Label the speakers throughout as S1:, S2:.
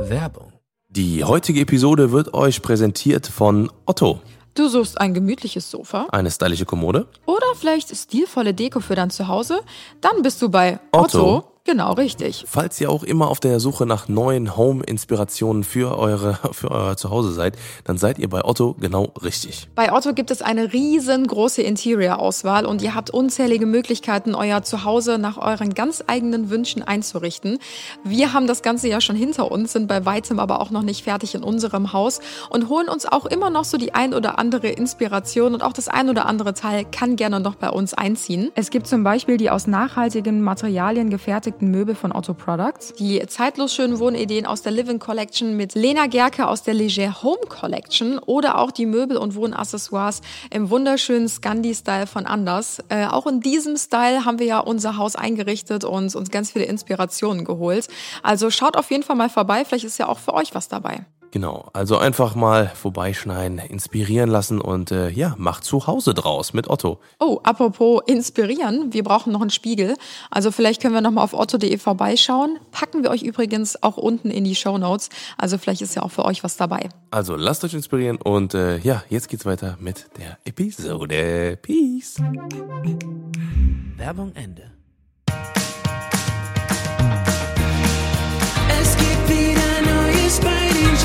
S1: Werbung. Die heutige Episode wird euch präsentiert von Otto.
S2: Du suchst ein gemütliches Sofa
S1: Eine stylische Kommode.
S2: oder vielleicht stilvolle Deko für dein Zuhause? Dann bist du bei
S1: Otto.
S2: Otto. Genau, richtig.
S1: Falls ihr auch immer auf der Suche nach neuen Home-Inspirationen für eure, für euer Zuhause seid, dann seid ihr bei Otto genau richtig.
S2: Bei Otto gibt es eine riesengroße Interior-Auswahl und ihr habt unzählige Möglichkeiten, euer Zuhause nach euren ganz eigenen Wünschen einzurichten. Wir haben das Ganze ja schon hinter uns, sind bei weitem aber auch noch nicht fertig in unserem Haus und holen uns auch immer noch so die ein oder andere Inspiration und auch das ein oder andere Teil kann gerne noch bei uns einziehen. Es gibt zum Beispiel die aus nachhaltigen Materialien gefertigten Möbel von Otto Products, die zeitlos schönen Wohnideen aus der Living Collection mit Lena Gerke aus der Leger Home Collection oder auch die Möbel- und Wohnaccessoires im wunderschönen Scandi-Style von Anders. Äh, auch in diesem Style haben wir ja unser Haus eingerichtet und uns ganz viele Inspirationen geholt. Also schaut auf jeden Fall mal vorbei, vielleicht ist ja auch für euch was dabei.
S1: Genau, also einfach mal vorbeischneiden, inspirieren lassen und äh, ja, macht zu Hause draus mit Otto.
S2: Oh, apropos inspirieren, wir brauchen noch einen Spiegel. Also vielleicht können wir noch mal auf otto.de vorbeischauen. Packen wir euch übrigens auch unten in die Show Notes. Also vielleicht ist ja auch für euch was dabei.
S1: Also lasst euch inspirieren und äh, ja, jetzt geht's weiter mit der Episode. Peace.
S3: Werbung Ende.
S4: Es gibt wieder Neues den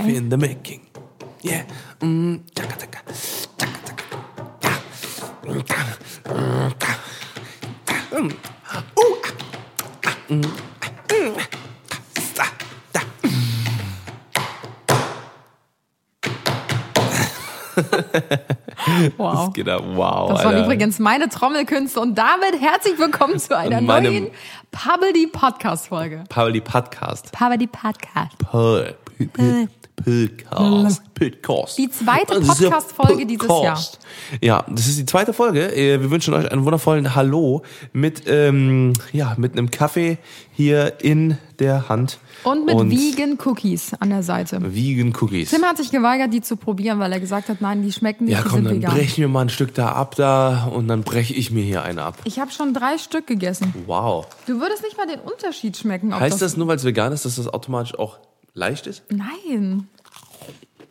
S1: Kaffee in the making. Yeah.
S2: Wow.
S1: Das, geht ab. wow,
S2: das waren
S1: Alter.
S2: übrigens meine Trommelkünste und damit herzlich willkommen zu einer
S1: Meinem
S2: neuen Pubbly Podcast Folge.
S1: Pubbly Podcast.
S2: Pubbly Podcast.
S1: Pub. Pub. Podcast. Podcast.
S2: Die zweite
S1: Das
S2: Podcast-Folge dieses
S1: Podcast. Ja, das ist die zweite Folge. Äh, Wir wünschen euch einen wundervollen Hallo mit, ähm, ja, mit einem Kaffee hier in der Hand.
S2: Und mit Vegan Cookies an der Seite.
S1: Vegan Cookies.
S2: Tim hat sich geweigert, die zu probieren, weil er gesagt hat, nein, die schmecken nicht,
S1: Ja,
S2: die
S1: komm,
S2: sind
S1: dann
S2: vegan.
S1: brech mir mal ein Stück da ab da und dann breche ich mir hier eine ab.
S2: Ich habe schon drei Stück gegessen.
S1: Wow.
S2: Du würdest nicht mal den Unterschied schmecken.
S1: Heißt das nur, weil es vegan ist, dass das automatisch auch leicht ist?
S2: Nein.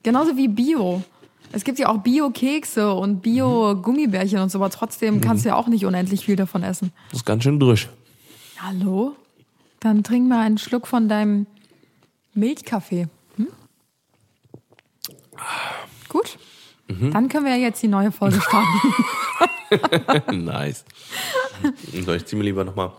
S2: Genauso wie Bio. Es gibt ja auch Bio-Kekse und Bio-Gummibärchen und so, aber trotzdem kannst du ja auch nicht unendlich viel davon essen.
S1: Das ist ganz schön drisch.
S2: Hallo? Dann trink mal einen Schluck von deinem Milchkaffee. Hm? Gut.
S1: Mhm.
S2: Dann können wir ja jetzt die neue Folge starten.
S1: nice. So, ich ziehe mir lieber nochmal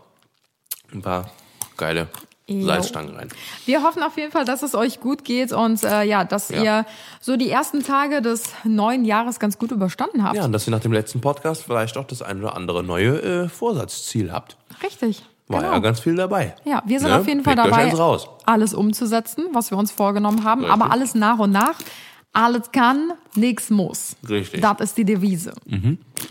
S1: ein paar geile
S2: Jo.
S1: Salzstangen rein.
S2: Wir hoffen auf jeden Fall, dass es euch gut geht und äh, ja, dass
S1: Ja.
S2: ihr so die ersten Tage des neuen Jahres ganz gut überstanden habt.
S1: Ja, und dass ihr nach dem letzten Podcast vielleicht auch das ein oder andere neue äh, Vorsatzziel habt.
S2: Richtig.
S1: War
S2: genau.
S1: ja ganz viel dabei.
S2: Ja, wir sind
S1: Ne?
S2: auf jeden Fall
S1: Pickt
S2: dabei, alles umzusetzen, was wir uns vorgenommen haben,
S1: Richtig.
S2: aber alles nach und nach. Alles kann, nichts muss.
S1: Richtig. Mhm.
S2: Das ist die Devise.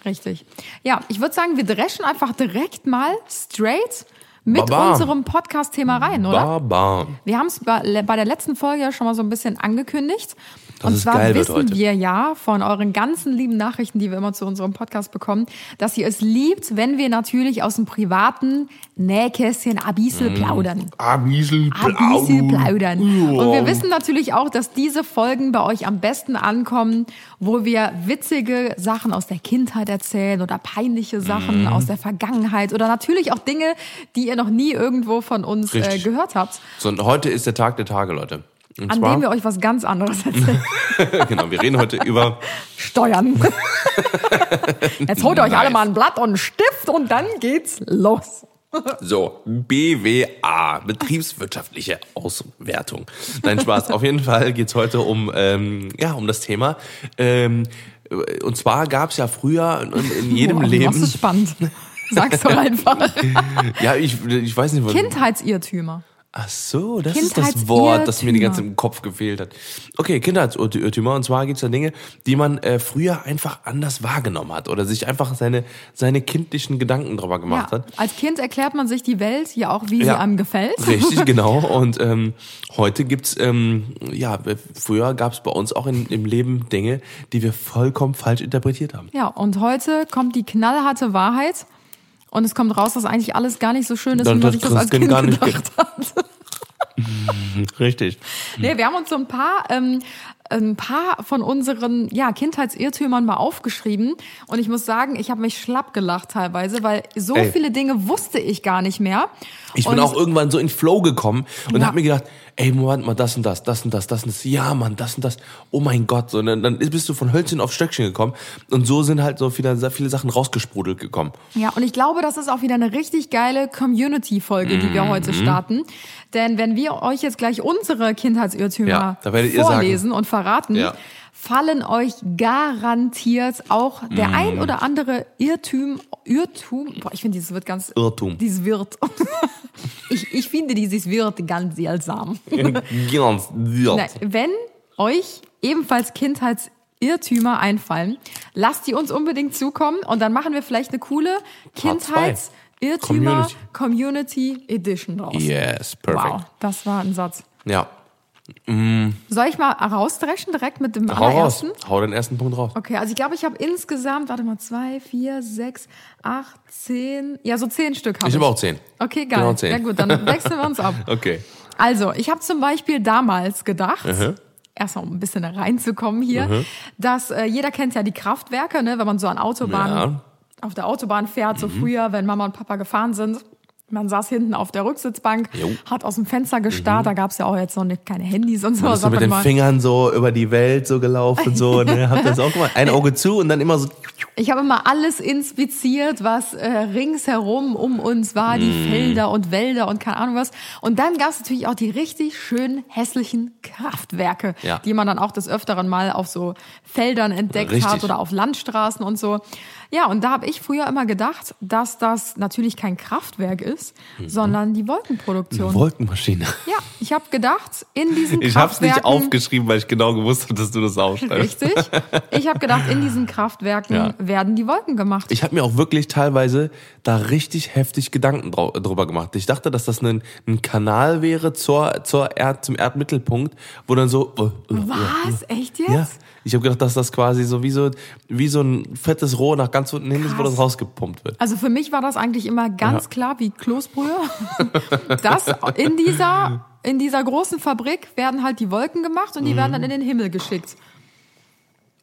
S2: Richtig. Ja, ich würde sagen, wir dreschen einfach direkt mal straight mit
S1: Baba.
S2: unserem Podcast-Thema rein, oder?
S1: Baba.
S2: Wir haben es bei, bei der letzten Folge ja schon mal so ein bisschen angekündigt.
S1: Dass
S2: und zwar wissen wir ja von euren ganzen lieben Nachrichten, die wir immer zu unserem Podcast bekommen, dass ihr es liebt, wenn wir natürlich aus dem privaten Nähkästchen ein bisschen plaudern.
S1: Ein bisschen
S2: Ein bisschen plaudern. Und wir wissen natürlich auch, dass diese Folgen bei euch am besten ankommen, wo wir witzige Sachen aus der Kindheit erzählen oder peinliche Sachen
S1: Mhm.
S2: aus der Vergangenheit oder natürlich auch Dinge, die ihr noch nie irgendwo von uns äh, gehört habt,
S1: So, und heute ist der Tag der Tage, Leute. Und
S2: an
S1: zwar,
S2: dem wir euch was ganz anderes erzählen.
S1: genau, wir reden heute über
S2: Steuern. Jetzt holt ihr euch alle mal ein Blatt und einen Stift und dann geht's los.
S1: So, BWA, betriebswirtschaftliche Auswertung. Nein, Spaß. Auf jeden Fall geht's heute um, ähm, ja, um das Thema. Ähm, und zwar gab's ja früher in, in jedem
S2: Boah,
S1: Leben.
S2: Das ist spannend. Sag's doch einfach.
S1: Ja, ich, ich weiß nicht, was.
S2: Kindheitsirrtümer.
S1: Ach so, das ist das Wort, das mir die ganze Zeit im Kopf gefehlt hat. Okay, Kindheitsirrtümer. Und zwar gibt's da Dinge, die man äh, früher einfach anders wahrgenommen hat oder sich einfach seine, seine kindlichen Gedanken drüber gemacht
S2: Ja,
S1: hat.
S2: als Kind erklärt man sich die Welt ja auch, wie sie
S1: Ja.
S2: einem gefällt.
S1: Richtig, genau. Und ähm, heute gibt's ähm, ja, äh, früher gab's bei uns auch in, im Leben Dinge, die wir vollkommen falsch interpretiert haben.
S2: Ja, und heute kommt die knallharte Wahrheit und es kommt raus, dass eigentlich alles gar nicht so schön ist,
S1: Dann
S2: wie man
S1: das
S2: sich das als
S1: Christkind
S2: Kind
S1: nicht
S2: gedacht hat.
S1: Richtig.
S2: Nee, wir haben uns so ein paar, ähm, ein paar von unseren ja, Kindheitsirrtümern mal aufgeschrieben. Und ich muss sagen, ich habe mich schlapp gelacht teilweise, weil so
S1: Ey.
S2: viele Dinge wusste ich gar nicht mehr.
S1: Ich bin
S2: Und
S1: auch irgendwann so in Flow gekommen und
S2: Ja.
S1: hab mir gedacht, ey, Moment mal, das und das, das und das, das und das, ja, Mann, das und das, oh mein Gott, so, und dann, dann bist du von Hölzchen auf Stöckchen gekommen und so sind halt so viele, viele Sachen rausgesprudelt gekommen.
S2: Ja, und ich glaube, das ist auch wieder eine richtig geile Community-Folge, die wir
S1: Mhm.
S2: heute starten. Denn wenn wir euch jetzt gleich unsere Kindheitsirrtümer
S1: Ja,
S2: vorlesen und verraten,
S1: Ja.
S2: fallen euch garantiert auch der ein oder andere Irrtum, Irrtum, boah, ich finde, dieses wird ganz,
S1: Irrtum.
S2: dieses wird, ich, ich finde dieses wird ganz seltsam.
S1: Ganz.
S2: Na, wenn euch ebenfalls Kindheitsirrtümer einfallen, lasst die uns unbedingt zukommen und dann machen wir vielleicht eine coole
S1: Part
S2: Kindheitsirrtümer
S1: Community.
S2: Community Edition draus.
S1: Yes, perfect.
S2: Wow, das war ein Satz.
S1: Ja,
S2: Soll ich mal rausdreschen direkt mit dem
S1: hau raus.
S2: allerersten?
S1: Hau den ersten Punkt raus.
S2: Okay, also ich glaube, ich habe insgesamt, warte mal, zwei, vier, sechs, acht, zehn, ja, so zehn Stück habe
S1: Ich
S2: ich.
S1: habe auch zehn.
S2: Okay, geil.
S1: Genau zehn.
S2: Ja gut, dann wechseln wir uns ab.
S1: Okay.
S2: Also, ich habe zum Beispiel damals gedacht, erstmal um ein bisschen reinzukommen hier, dass äh, jeder kennt ja die Kraftwerke, ne, wenn man so an Autobahnen,
S1: Ja. Mhm.
S2: auf der Autobahn fährt, so früher, wenn Mama und Papa gefahren sind. Man saß hinten auf der Rücksitzbank,
S1: Jo. Mhm.
S2: hat aus dem Fenster gestarrt, da gab's ja auch jetzt noch nicht, keine Handys und so.
S1: Man ist so mit den
S2: immer.
S1: Fingern so über die Welt so gelaufen, so, ne? Ihr das auch gemacht? Ein Auge zu und dann immer so.
S2: Ich habe immer alles inspiziert, was äh, ringsherum um uns war, die
S1: Mhm.
S2: Felder und Wälder und keine Ahnung was. Und dann gab es natürlich auch die richtig schön hässlichen Kraftwerke,
S1: Ja.
S2: die man dann auch des Öfteren mal auf so Feldern entdeckt
S1: Richtig.
S2: hat oder auf Landstraßen und so. Ja, und da habe ich früher immer gedacht, dass das natürlich kein Kraftwerk ist,
S1: Mhm.
S2: sondern die Wolkenproduktion.
S1: Wolkenmaschine.
S2: ja, ich habe gedacht, in diesen
S1: Ich hab's nicht
S2: Kraftwerken
S1: aufgeschrieben, weil ich genau gewusst habe, dass du das aufschreibst.
S2: Richtig. Ich habe gedacht, in diesen Kraftwerken
S1: Ja.
S2: werden die Wolken gemacht.
S1: Ich habe mir auch wirklich teilweise da richtig heftig Gedanken drüber gemacht. Ich dachte, dass das ein, ein Kanal wäre zur, zur Erd, zum Erdmittelpunkt, wo dann so. äh, äh,
S2: Was? Echt jetzt?
S1: Ja. Ich habe gedacht, dass das quasi so wie so wie so ein fettes Rohr nach ganz unten hin ist, wo das rausgepumpt wird.
S2: Also für mich war das eigentlich immer ganz klar wie Kloßbrühe, dass in dieser, in dieser großen Fabrik werden halt die Wolken gemacht und die werden dann in den Himmel geschickt.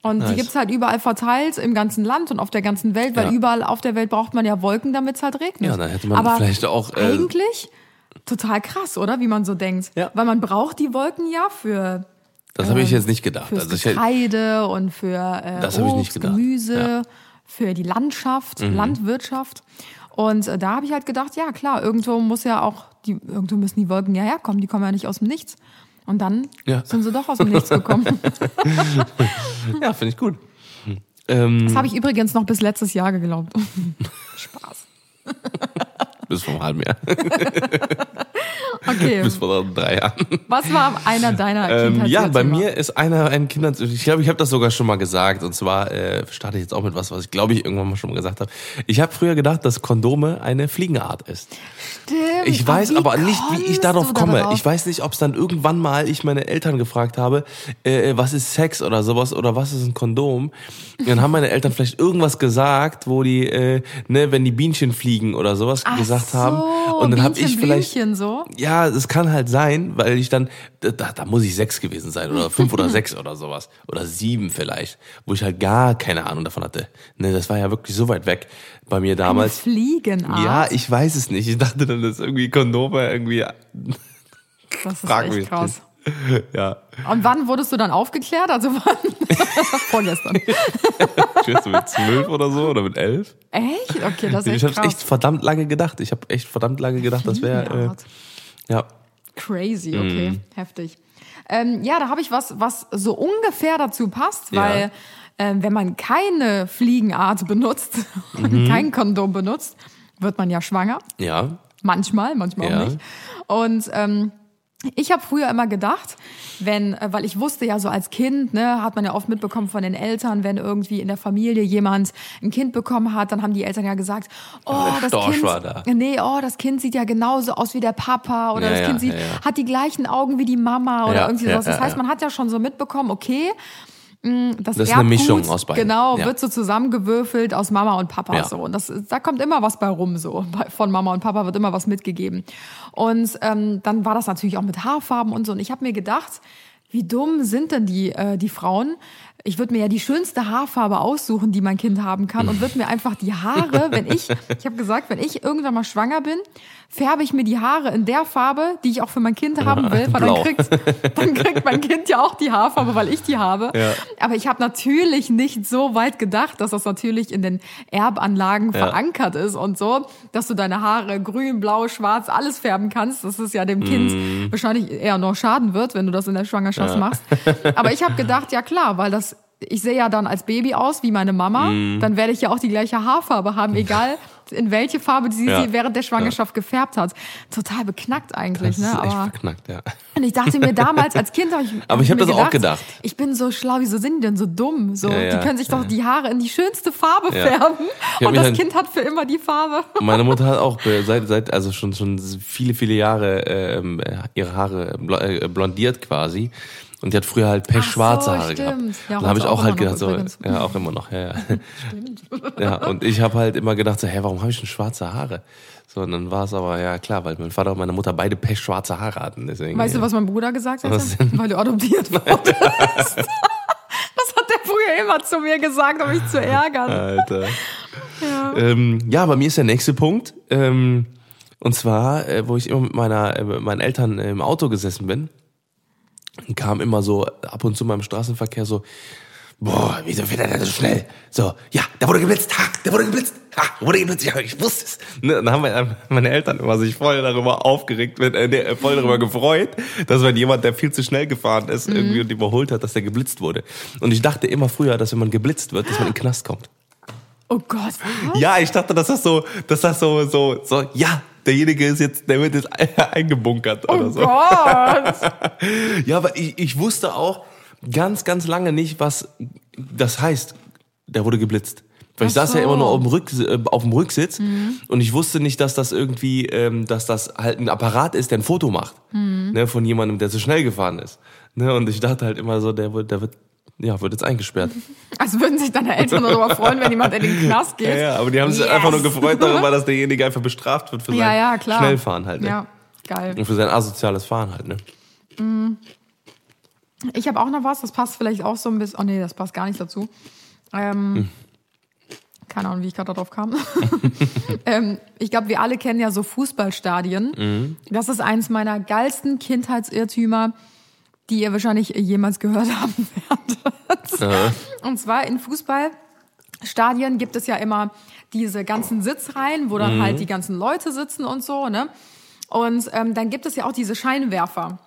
S2: Und die
S1: Nice.
S2: gibt's halt überall verteilt im ganzen Land und auf der ganzen Welt, weil
S1: Ja.
S2: überall auf der Welt braucht man ja Wolken, damit es halt regnet.
S1: Ja, dann hätte man
S2: Aber
S1: vielleicht auch, äh,
S2: eigentlich total krass, oder? Wie man so denkt.
S1: Ja.
S2: Weil man braucht die Wolken ja für
S1: Das habe ich jetzt nicht gedacht.
S2: fürs
S1: Also
S2: Getreide und für äh,
S1: Das
S2: Obst. Gemüse,
S1: Ja. Mhm.
S2: für die Landschaft, Landwirtschaft. Und äh, da habe ich halt gedacht, ja klar, irgendwo muss ja auch, die, irgendwo müssen die Wolken ja herkommen, die kommen ja nicht aus dem Nichts. Und dann
S1: Ja.
S2: sind sie doch aus dem Nichts gekommen.
S1: ja, finde ich gut. Ähm,
S2: Das habe ich übrigens noch bis letztes Jahr geglaubt. Spaß.
S1: bis vor einem halben Jahr.
S2: Okay,
S1: bis vor drei Jahren.
S2: was war einer deiner
S1: Ähm, ja, bei mir ist einer ein Kinder. Ich glaube, ich habe das sogar schon mal gesagt. Und zwar äh, starte ich jetzt auch mit was, was ich glaube ich irgendwann mal schon mal gesagt habe. Ich habe früher gedacht, dass Kondome eine Fliegenart ist.
S2: Stimmt.
S1: Ich weiß aber nicht, wie ich darauf komme.
S2: drauf?
S1: Ich weiß nicht, ob es dann irgendwann mal ich meine Eltern gefragt habe, äh, was ist Sex oder sowas oder was ist ein Kondom. Und dann haben meine Eltern vielleicht irgendwas gesagt, wo die, äh, ne, wenn die Bienchen fliegen oder sowas
S2: Ach
S1: gesagt
S2: so,
S1: haben. Und dann habe ich vielleicht
S2: so.
S1: ja, es kann halt sein, weil ich dann, da, da muss ich sechs gewesen sein oder fünf oder sechs oder sowas oder sieben vielleicht, wo ich halt gar keine Ahnung davon hatte. Ne, das war ja wirklich so weit weg bei mir damals.
S2: Eine Fliegenart.
S1: Ja, ich weiß es nicht. Ich dachte dann, dass irgendwie Kondome irgendwie
S2: das ist
S1: fragwürdig
S2: echt krass.
S1: ist. Ja,
S2: Und wann wurdest du dann aufgeklärt? Also wann? Vorgestern.
S1: ich weiß, mit zwölf oder so oder mit elf.
S2: Echt? Okay, das ist
S1: Ich
S2: echt
S1: habe
S2: krass.
S1: echt verdammt lange gedacht. Ich habe echt verdammt lange gedacht, das wäre äh, ja.
S2: Crazy, okay,
S1: Mhm.
S2: heftig. Ähm, ja, da habe ich was, was so ungefähr dazu passt,
S1: Ja.
S2: weil ähm, wenn man keine Fliegenart benutzt und
S1: Mhm.
S2: kein Kondom benutzt, wird man ja schwanger.
S1: Ja,
S2: Manchmal, manchmal
S1: Ja.
S2: auch nicht. Und ähm, ich habe früher immer gedacht, wenn, äh, weil ich wusste ja so als Kind, ne, hat man ja oft mitbekommen von den Eltern, wenn irgendwie in der Familie jemand ein Kind bekommen hat, dann haben die Eltern ja gesagt, oh, das
S1: Storch
S2: Kind,
S1: da.
S2: nee, oh, das Kind sieht ja genauso aus wie der Papa oder
S1: Ja,
S2: das Kind sieht,
S1: ja, ja.
S2: hat die gleichen Augen wie die Mama oder irgendwie sowas. Das heißt, man hat ja schon so mitbekommen, okay, das,
S1: Das ist eine Mischung aus beiden.
S2: Genau,
S1: Ja.
S2: wird so zusammengewürfelt aus Mama und Papa
S1: Ja.
S2: so. Und das, da kommt immer was bei rum so. Von Mama und Papa wird immer was mitgegeben. Und ähm, dann war das natürlich auch mit Haarfarben und so. Und ich habe mir gedacht, wie dumm sind denn die, äh, die Frauen? Ich würde mir ja die schönste Haarfarbe aussuchen, die mein Kind haben kann und würde mir einfach die Haare, wenn ich, ich habe gesagt, wenn ich irgendwann mal schwanger bin, färbe ich mir die Haare in der Farbe, die ich auch für mein Kind haben will, weil dann kriegt, dann kriegt mein Kind ja auch die Haarfarbe, weil ich die habe.
S1: Ja.
S2: Aber ich habe natürlich nicht so weit gedacht, dass das natürlich in den Erbanlagen
S1: Ja.
S2: verankert ist und so, dass du deine Haare grün, blau, schwarz, alles färben kannst. Das ist ja dem Kind
S1: Mhm.
S2: wahrscheinlich eher noch schaden wird, wenn du das in der Schwangerschaft machst. Aber ich habe gedacht, ja klar, weil das ich sehe ja dann als Baby aus wie meine Mama,
S1: Mhm.
S2: dann werde ich ja auch die gleiche Haarfarbe haben, egal in welche Farbe sie
S1: Ja.
S2: sie während der Schwangerschaft gefärbt hat. Total beknackt eigentlich,
S1: Das ist
S2: ne?
S1: echt
S2: Aber
S1: verknackt, ja.
S2: und ich dachte mir damals als Kind, hab ich,
S1: Aber ich hab
S2: mir
S1: das auch gedacht.
S2: Ich bin so schlau, wieso sind die denn so dumm? So,
S1: Ja, ja,
S2: die können sich doch die Haare in die schönste Farbe
S1: Ja.
S2: färben und das
S1: dann-
S2: Kind hat für immer die Farbe.
S1: Meine Mutter hat auch seit, seit also schon schon viele viele Jahre äh, ihre Haare äh, blondiert quasi und die hat früher halt pechschwarze
S2: so,
S1: Haare gehabt.
S2: stimmt. Ja,
S1: da habe ich auch
S2: auch
S1: halt
S2: immer
S1: gedacht
S2: noch
S1: so
S2: übrigens.
S1: ja auch immer noch ja ja. ja und ich habe halt immer gedacht so hä warum habe ich denn schwarze Haare? So und dann war es aber ja klar, weil mein Vater und meine Mutter beide pechschwarze Haare hatten deswegen.
S2: Weißt
S1: ja.
S2: du, was mein Bruder gesagt hat? Weil du adoptiert wurdest. das hat der früher immer zu mir gesagt, um mich zu ärgern.
S1: Alter. Ja. Ähm, ja, bei mir ist der nächste Punkt. Ähm, und zwar, äh, wo ich immer mit meiner, äh, mit meinen Eltern im Auto gesessen bin, kam immer so ab und zu mal im Straßenverkehr so, boah, wieso fährt er denn so schnell? So, ja, da wurde geblitzt, ha, da wurde geblitzt, ha, wurde geblitzt, ja, ich wusste es. Ne, dann haben wir, meine Eltern immer sich voll darüber aufgeregt, mit, äh, nee, voll darüber gefreut, dass wenn jemand, der viel zu schnell gefahren ist, irgendwie und überholt hat, dass der geblitzt wurde. Und ich dachte immer früher, dass wenn man geblitzt wird, dass man in den Knast kommt.
S2: Oh Gott, was?
S1: Ja, ich dachte, dass das so, dass das so, so, so, ja, derjenige ist jetzt, der wird jetzt eingebunkert oder
S2: Oh
S1: so.
S2: Gott.
S1: Ja, aber ich, ich wusste auch ganz, ganz lange nicht, was das heißt. Der wurde geblitzt. Weil ich saß ja
S2: so. Mhm.
S1: immer nur auf dem, Rück, äh, auf dem Rücksitz und ich wusste nicht, dass das irgendwie, ähm, dass das halt ein Apparat ist, der ein Foto macht
S2: Mhm.
S1: ne, von jemandem, der so schnell gefahren ist. Ne, und ich dachte halt immer so, der wird, der wird, ja, wird jetzt eingesperrt.
S2: Also würden sich deine Eltern darüber freuen, wenn jemand in den Knast geht.
S1: Ja, ja, aber die haben sich
S2: Yes.
S1: einfach nur gefreut darüber, dass derjenige einfach bestraft wird für sein
S2: Ja, ja, klar.
S1: Schnellfahren halt. Ne?
S2: Ja, geil.
S1: Und für sein asoziales Fahren halt. Ne?
S2: Ich habe auch noch was, das passt vielleicht auch so ein bisschen. Oh nee, das passt gar nicht dazu. Ähm,
S1: Hm.
S2: Keine Ahnung, wie ich gerade darauf kam. ähm, ich glaube, wir alle kennen ja so Fußballstadien.
S1: Mhm.
S2: Das ist eins meiner geilsten Kindheitsirrtümer, die ihr wahrscheinlich jemals gehört haben werdet. Und zwar in Fußballstadien gibt es ja immer diese ganzen Sitzreihen, wo dann halt die ganzen Leute sitzen und so, ne? Und ähm, dann gibt es ja auch diese Scheinwerfer.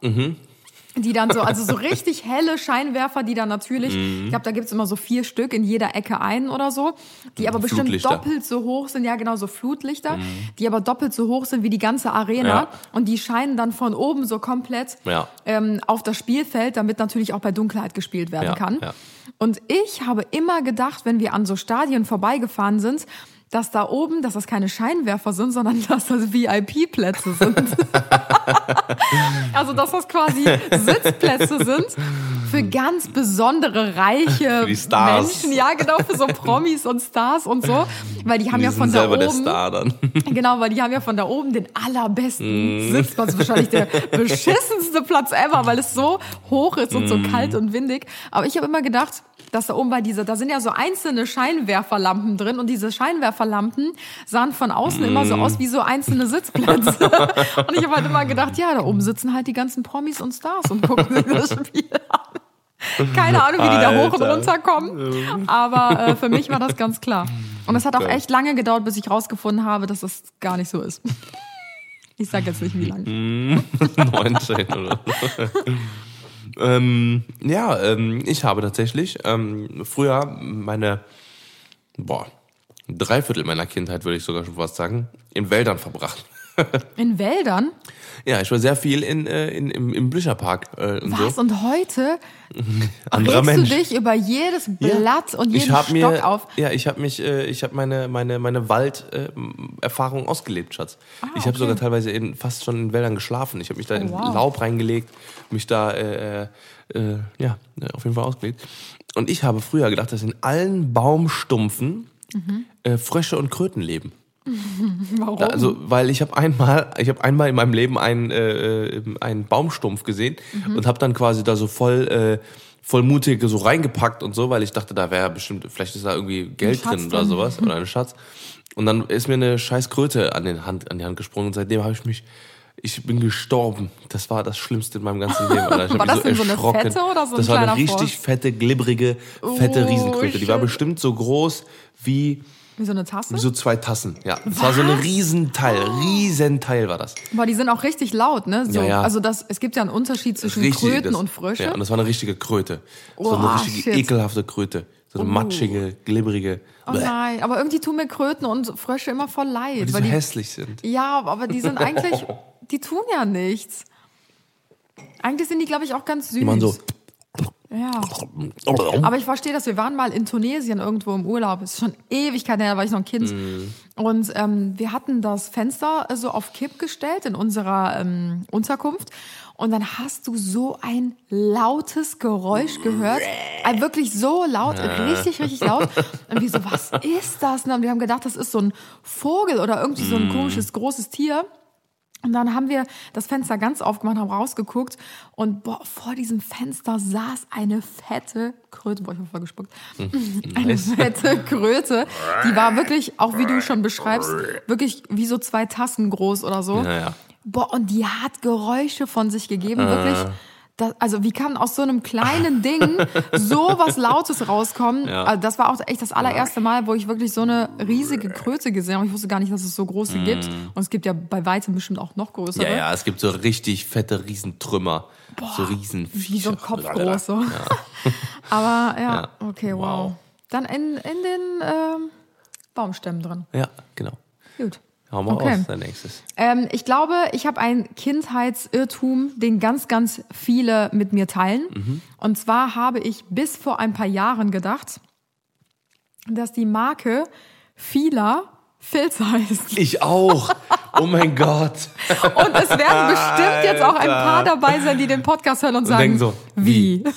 S2: Die dann so, also so richtig helle Scheinwerfer, die dann natürlich, ich glaube, da gibt's immer so vier Stück in jeder Ecke einen oder so, die aber bestimmt
S1: Flutlichter.
S2: doppelt so hoch sind, ja genau, so Flutlichter, die aber doppelt so hoch sind wie die ganze Arena
S1: Ja.
S2: und die scheinen dann von oben so komplett
S1: Ja.
S2: ähm, auf das Spielfeld, damit natürlich auch bei Dunkelheit gespielt werden
S1: Ja,
S2: kann. Und ich habe immer gedacht, wenn wir an so Stadien vorbeigefahren sind, dass da oben, dass das keine Scheinwerfer sind, sondern dass das VIP-Plätze sind. also, dass das quasi Sitzplätze sind für ganz besondere, reiche. Menschen. Ja, genau, für so Promis und Stars und so. Weil die haben
S1: Die
S2: ja
S1: sind
S2: von da oben... Genau, weil die haben ja von da oben den
S1: Mhm.
S2: allerbesten Sitzplatz. Wahrscheinlich der beschissenste Platz ever, weil es so hoch ist und
S1: Mhm.
S2: so kalt und windig. Aber ich habe immer gedacht, dass da oben bei dieser, da sind ja so einzelne Scheinwerferlampen drin und diese Scheinwerferlampen sahen von außen immer so aus wie so einzelne Sitzplätze. und ich habe halt immer gedacht, ja, da oben sitzen halt die ganzen Promis und Stars und gucken sich das Spiel an. Keine Ahnung, wie die da hoch und runter kommen. Aber äh, für mich war das ganz klar. Und es hat auch echt lange gedauert, bis ich rausgefunden habe, dass das gar nicht so ist. Ich sage jetzt nicht, wie lange.
S1: 19 oder so. ähm, ja, ähm, ich habe tatsächlich ähm, früher meine, boah, ein Dreiviertel meiner Kindheit, würde ich sogar schon fast sagen, in Wäldern verbracht.
S2: In Wäldern?
S1: Ja, ich war sehr viel in, äh, in, im, im Blücherpark äh, und
S2: Was?
S1: so.
S2: Und heute
S1: Anderer Mensch.
S2: du dich über jedes Blatt und jeden
S1: ich hab
S2: Stock
S1: mir,
S2: auf.
S1: Ja, ich habe mich, äh, ich habe meine meine meine Walderfahrung ausgelebt, Schatz. ich habe
S2: Ah, okay.
S1: sogar teilweise in, fast schon in Wäldern geschlafen. Ich habe mich da in
S2: Oh, wow.
S1: Laub reingelegt, mich da äh, äh, ja äh, auf jeden Fall ausgelebt. Und ich habe früher gedacht, dass in allen Baumstumpfen
S2: Mhm.
S1: äh, Frösche und Kröten leben.
S2: Warum?
S1: Da, also, weil ich habe einmal, ich habe einmal in meinem Leben einen, äh, äh, einen Baumstumpf gesehen
S2: Mhm.
S1: und habe dann quasi da so voll, äh, voll mutig so reingepackt und so, weil ich dachte, da wäre bestimmt, vielleicht ist da irgendwie Geld drin oder sowas oder ein Schatz. Und dann ist mir eine scheiß Kröte an, den Hand, an die Hand gesprungen und seitdem habe ich mich, ich bin gestorben. Das war das Schlimmste in meinem ganzen Leben. Alter. Ich
S2: War das denn so eine fette oder so ein
S1: Das war eine richtig
S2: Frosch?
S1: fette, glibbrige, fette
S2: Oh,
S1: Riesenkröte. Die war bestimmt so groß wie
S2: Wie so eine Tasse?
S1: wie so zwei Tassen, ja. Das war so ein
S2: Was?
S1: Riesenteil, Riesenteil war das.
S2: Aber die sind auch richtig laut, ne? So,
S1: Ja, ja.
S2: Also das, es gibt ja einen Unterschied zwischen
S1: Richtig,
S2: Kröten
S1: das,
S2: und Frösche.
S1: Ja, und das war eine richtige Kröte. so
S2: Oh,
S1: eine richtige,
S2: shit.
S1: ekelhafte Kröte. So eine matschige, glibbrige,
S2: oh nein, aber irgendwie tun mir Kröten und Frösche immer voll leid.
S1: die so
S2: weil die,
S1: hässlich sind.
S2: ja, aber die sind eigentlich, die tun ja nichts. Eigentlich sind die, glaube ich, auch ganz süß.
S1: Die waren so.
S2: Ja. Aber ich verstehe das. Wir waren mal in Tunesien irgendwo im Urlaub. Das ist schon Ewigkeit her, da war ich noch ein Kind.
S1: Mhm.
S2: Und ähm, wir hatten das Fenster äh, so auf Kipp gestellt in unserer ähm, Unterkunft. Und dann hast du so ein lautes Geräusch gehört. Äh, wirklich so laut, richtig, richtig laut. Und wir so, was ist das? Und wir haben gedacht, das ist so ein Vogel oder irgendwie so ein
S1: Mhm.
S2: komisches, großes Tier. Und dann haben wir das Fenster ganz aufgemacht, haben rausgeguckt und boah, vor diesem Fenster saß eine fette Kröte. Boah, ich hab voll gespuckt. Eine fette Kröte. Die war wirklich, auch wie du schon beschreibst, wirklich wie so zwei Tassen groß oder so.
S1: Ja, ja.
S2: Boah, und die hat Geräusche von sich gegeben, wirklich. Das, also wie kann aus so einem kleinen Ding so was Lautes rauskommen?
S1: Ja.
S2: Also das war auch echt das allererste Mal, wo ich wirklich so eine riesige Kröte gesehen habe. Ich wusste gar nicht, dass es so große gibt. Und es gibt ja bei weitem bestimmt auch noch größere.
S1: Mm. Ja, ja, es gibt so richtig fette Riesentrümmer. so Riesenviecher.
S2: Wie so ein Kopf groß so. Aber ja, okay, wow.
S1: Wow.
S2: Dann in, in den ähm, Baumstämmen drin.
S1: Ja, genau.
S2: Gut.
S1: Hau mal
S2: Okay.
S1: raus, dein nächstes.
S2: Ähm, ich glaube, ich habe einen Kindheitsirrtum, den ganz, ganz viele mit mir teilen.
S1: Mhm.
S2: Und zwar habe ich bis vor ein paar Jahren gedacht, dass die Marke Fila Filz heißt.
S1: Ich auch. Oh mein Gott.
S2: Und es werden bestimmt jetzt auch ein paar dabei sein, die den Podcast hören und sagen,
S1: denken so,
S2: wie?
S1: Wie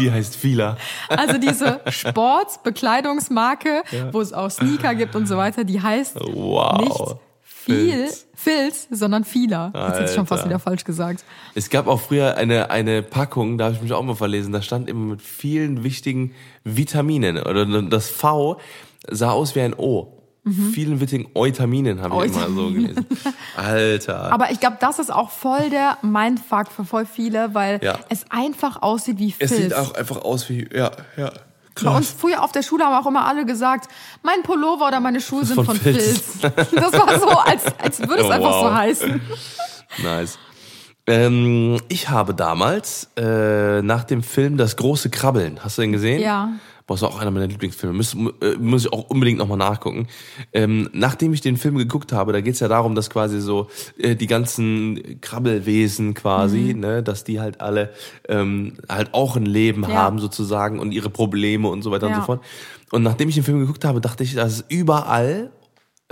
S1: die heißt Fila.
S2: Also diese Sportsbekleidungsmarke, wo es auch Sneaker gibt und so weiter, die heißt
S1: Wow.
S2: nicht viel
S1: Filz.
S2: Filz, sondern Fila. Jetzt hätte ich schon fast
S1: Alter.
S2: wieder falsch gesagt.
S1: Es gab auch früher eine, eine Packung, da habe ich mich auch mal verlesen, da stand immer mit vielen wichtigen Vitaminen. Oder das V sah aus wie ein O. Vielen wichtigen Eutaminen habe ich immer so gelesen. Alter.
S2: Aber ich glaube, das ist auch voll der Mindfuck für voll viele, weil
S1: Ja.
S2: es einfach aussieht wie
S1: es
S2: Filz.
S1: sieht auch einfach aus wie, ja, ja.
S2: Bei uns
S1: Krass.
S2: früher auf der Schule haben auch immer alle gesagt, mein Pullover oder meine Schuhe sind
S1: von
S2: von
S1: Filz.
S2: Filz. Das war so, als, als würde es
S1: Oh,
S2: einfach so
S1: wow.
S2: heißen.
S1: Nice. Ähm, ich habe damals äh, nach dem Film Das große Krabbeln, hast du den gesehen?
S2: Ja.
S1: Das war auch einer meiner Lieblingsfilme. Muss, äh, muss ich auch unbedingt nochmal nachgucken. Ähm, nachdem ich den Film geguckt habe, da geht's ja darum, dass quasi so äh, die ganzen Krabbelwesen
S2: Mhm.
S1: quasi, ne, dass die halt alle ähm, halt auch ein Leben
S2: Ja.
S1: haben sozusagen und ihre Probleme und so weiter und
S2: Ja.
S1: so fort. Und nachdem ich den Film geguckt habe, dachte ich, dass es überall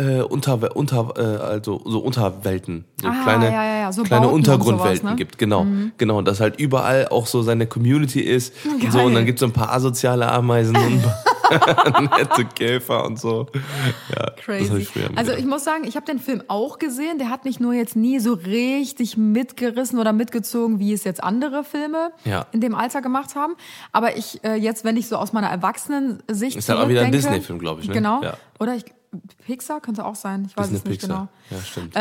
S1: äh, unter, unter äh, also so Unterwelten, so
S2: Ah,
S1: kleine,
S2: ja, ja, ja, so
S1: kleine
S2: Bauten und
S1: Untergrundwelten
S2: sowas, ne?
S1: gibt. Genau, genau, dass halt überall auch so seine Community ist und so und dann gibt's so ein paar asoziale Ameisen und nette Käfer und so. Ja, Das
S2: Crazy.
S1: ich
S2: Also ich muss sagen, ich habe den Film auch gesehen. Der hat mich nur jetzt nie so richtig mitgerissen oder mitgezogen, wie es jetzt andere Filme
S1: Ja.
S2: in dem Alter gemacht haben. Aber ich äh, jetzt, wenn ich so aus meiner Erwachsenensicht
S1: Ist halt auch wieder ein Disney-Film, glaub ich, ne?
S2: Genau.
S1: Ja.
S2: Oder ich, Pixar könnte auch sein. Ich weiß
S1: Disney
S2: es nicht
S1: Pixar.
S2: genau.
S1: Ja, stimmt.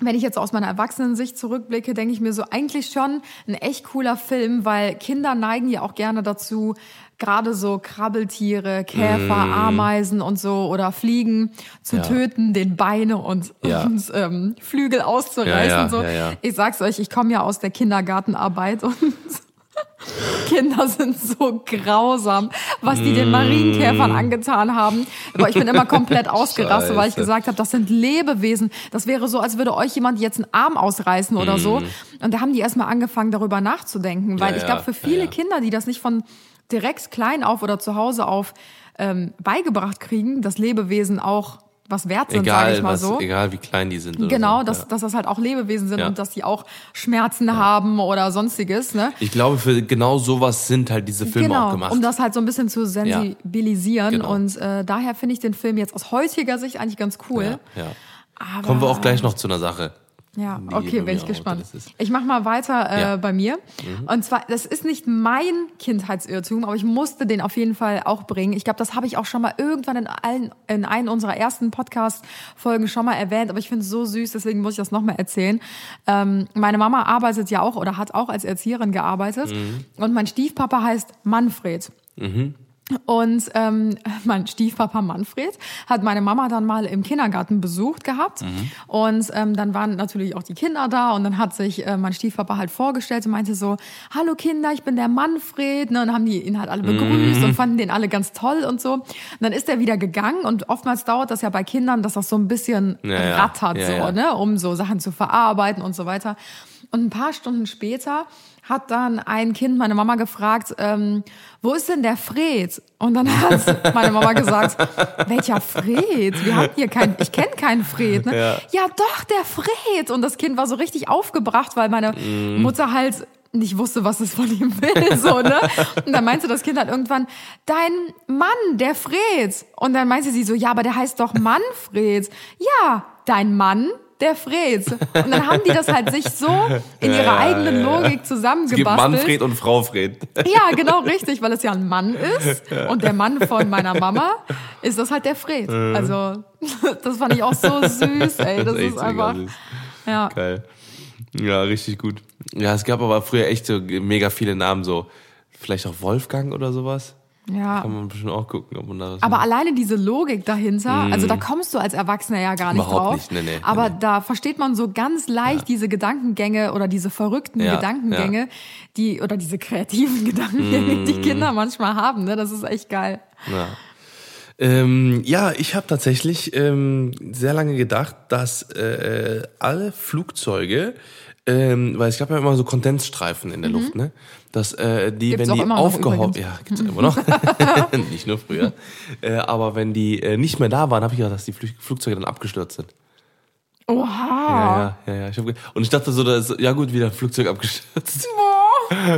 S2: wenn ich jetzt aus meiner Erwachsenensicht zurückblicke, denke ich mir so eigentlich schon ein echt cooler Film, weil Kinder neigen ja auch gerne dazu, gerade so Krabbeltiere, Käfer, Ameisen und so oder Fliegen zu
S1: Mm. Ja.
S2: töten, den Beine und,
S1: Ja.
S2: und ähm, Flügel auszureißen
S1: Ja,
S2: so. Ich sag's euch, ich komme ja aus der Kindergartenarbeit und Kinder sind so grausam, was die den Marienkäfern angetan haben. Aber ich bin immer komplett ausgerastet, weil ich
S1: Scheiße.
S2: gesagt habe, das sind Lebewesen. Das wäre so, als würde euch jemand jetzt einen Arm ausreißen oder so. Und da haben die erstmal angefangen, darüber nachzudenken. Weil
S1: Ja,
S2: ich glaube, für viele
S1: ja.
S2: Kinder, die das nicht von direkt klein auf oder zu Hause auf ähm, beigebracht kriegen, dass Lebewesen auch was wert sind, sage
S1: Egal,
S2: ich mal
S1: was,
S2: so.
S1: egal wie klein die sind. Oder
S2: Genau,
S1: so.
S2: dass,
S1: ja.
S2: dass das halt auch Lebewesen sind
S1: Ja.
S2: und dass die auch Schmerzen haben oder sonstiges. Ne?
S1: Ich glaube, für genau sowas sind halt diese Filme
S2: genau,
S1: auch gemacht.
S2: um das halt so ein bisschen zu sensibilisieren.
S1: Genau.
S2: Und äh, daher finde ich den Film jetzt aus heutiger Sicht eigentlich ganz cool.
S1: ja, ja. Kommen wir auch gleich noch zu einer Sache.
S2: Ja,
S1: die
S2: okay, bin ich
S1: auch
S2: gespannt. Ich mache mal weiter äh,
S1: Ja. Mhm.
S2: bei mir. Und zwar, das ist nicht mein Kindheitsirrtum, aber ich musste den auf jeden Fall auch bringen. Ich glaube, das habe ich auch schon mal irgendwann in allen in einen unserer ersten Podcast-Folgen schon mal erwähnt, aber ich finde es so süß, deswegen muss ich das nochmal erzählen. Ähm, meine Mama arbeitet ja auch oder hat auch als Erzieherin gearbeitet.
S1: Mhm.
S2: Und mein Stiefpapa heißt Manfred. Und ähm, mein Stiefpapa Manfred hat meine Mama dann mal im Kindergarten besucht gehabt. Und ähm, dann waren natürlich auch die Kinder da und dann hat sich äh, mein Stiefpapa halt vorgestellt und meinte so, hallo Kinder, ich bin der Manfred. Ne? Und dann haben die ihn halt alle begrüßt und fanden den alle ganz toll und so. Und dann ist er wieder gegangen und oftmals dauert das ja bei Kindern, dass das so ein bisschen
S1: Ja,
S2: rattert,
S1: Ja,
S2: so,
S1: ja.
S2: ne? um so Sachen zu verarbeiten und so weiter. Und ein paar Stunden später hat dann ein Kind meine Mama gefragt, ähm, wo ist denn der Fred? Und dann hat meine Mama gesagt, welcher Fred? Wir haben hier keinen, ich kenne keinen Fred. Ne?
S1: Ja.
S2: Ja. doch, der Fred. Und das Kind war so richtig aufgebracht, weil meine
S1: Mhm.
S2: Mutter halt nicht wusste, was es von ihm will, so, ne? Und dann meinte das Kind halt irgendwann, dein Mann, der Fred. Und dann meinte sie so, ja, aber der heißt doch Manfred. Ja, dein Mann, der Fred. Und dann haben die das halt sich so in ihrer
S1: Ja,
S2: eigenen
S1: ja.
S2: Logik
S1: Es gibt
S2: zusammengebastelt.
S1: Manfred und Frau Fred.
S2: Ja, genau, richtig, weil es ja ein Mann ist. Und der Mann von meiner Mama ist das halt der Fred. Also, das fand ich auch so süß, ey. Das
S1: echt
S2: ist
S1: mega
S2: einfach,
S1: süß.
S2: ja.
S1: Geil. Ja, richtig gut. Ja, es gab aber früher echt so mega viele Namen, so vielleicht auch Wolfgang oder sowas.
S2: Ja.
S1: Kann man bestimmt auch gucken, ob man da was
S2: Aber alleine diese Logik dahinter, also da kommst du als Erwachsener ja gar nicht.
S1: Überhaupt
S2: drauf.
S1: nicht, nee, nee,
S2: aber
S1: nee,
S2: da versteht man so ganz leicht diese Gedankengänge oder diese verrückten
S1: Ja,
S2: Gedankengänge, die oder diese kreativen Gedankengänge,
S1: Mhm.
S2: die Kinder manchmal haben. Ne? Das ist echt geil.
S1: Ja. Ähm, ja, ich habe tatsächlich ähm, sehr lange gedacht, dass äh, alle Flugzeuge, ähm, weil es gab ja immer so Kondensstreifen in der Luft, ne? Dass äh, die,
S2: Mhm. Gibt's
S1: wenn die aufgehaucht,
S2: übrigens.
S1: ja, gibt's immer noch, nicht nur früher, äh, aber wenn die äh, nicht mehr da waren, habe ich gedacht, dass die Flü Flugzeuge dann abgestürzt sind.
S2: Oha.
S1: Ja, ja, ja, ja. Ich hab, und ich dachte so, da ist, ja gut, wieder ein Flugzeug abgestürzt.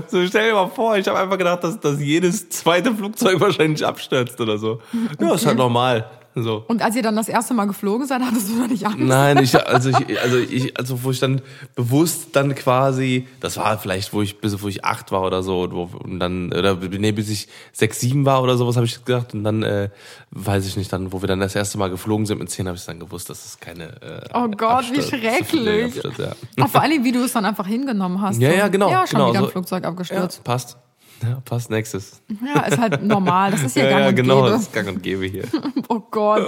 S1: So stell dir mal vor, ich habe einfach gedacht, dass, dass jedes zweite Flugzeug wahrscheinlich abstürzt oder so. Ja, ist halt normal. So.
S2: Und als ihr dann das erste Mal geflogen seid, hattest du da nicht Angst?
S1: Nein, ich, also ich, also ich, also wo ich dann bewusst dann quasi, das war vielleicht, wo ich bis wo ich acht war oder so, wo, und dann, oder nee, bis ich sechs, sieben war oder sowas, habe ich gedacht. Und dann, äh, weiß ich nicht, dann, wo wir dann das erste Mal geflogen sind mit zehn, habe ich dann gewusst, dass es keine. Äh,
S2: Oh Gott, wie
S1: Absturz-
S2: schrecklich.
S1: Absturz, ja.
S2: Auch vor allem, wie du es dann einfach hingenommen hast.
S1: Ja, ja, genau,
S2: Ja, schon
S1: genau,
S2: wieder ein
S1: so-
S2: Flugzeug
S1: ja,
S2: abgestürzt.
S1: passt. Ja, passt nächstes.
S2: Ja. ist halt normal. Das ist ja,
S1: Ja,
S2: gang
S1: ja,
S2: und
S1: genau,
S2: gäbe.
S1: das ist gang und gäbe hier.
S2: Oh Gott.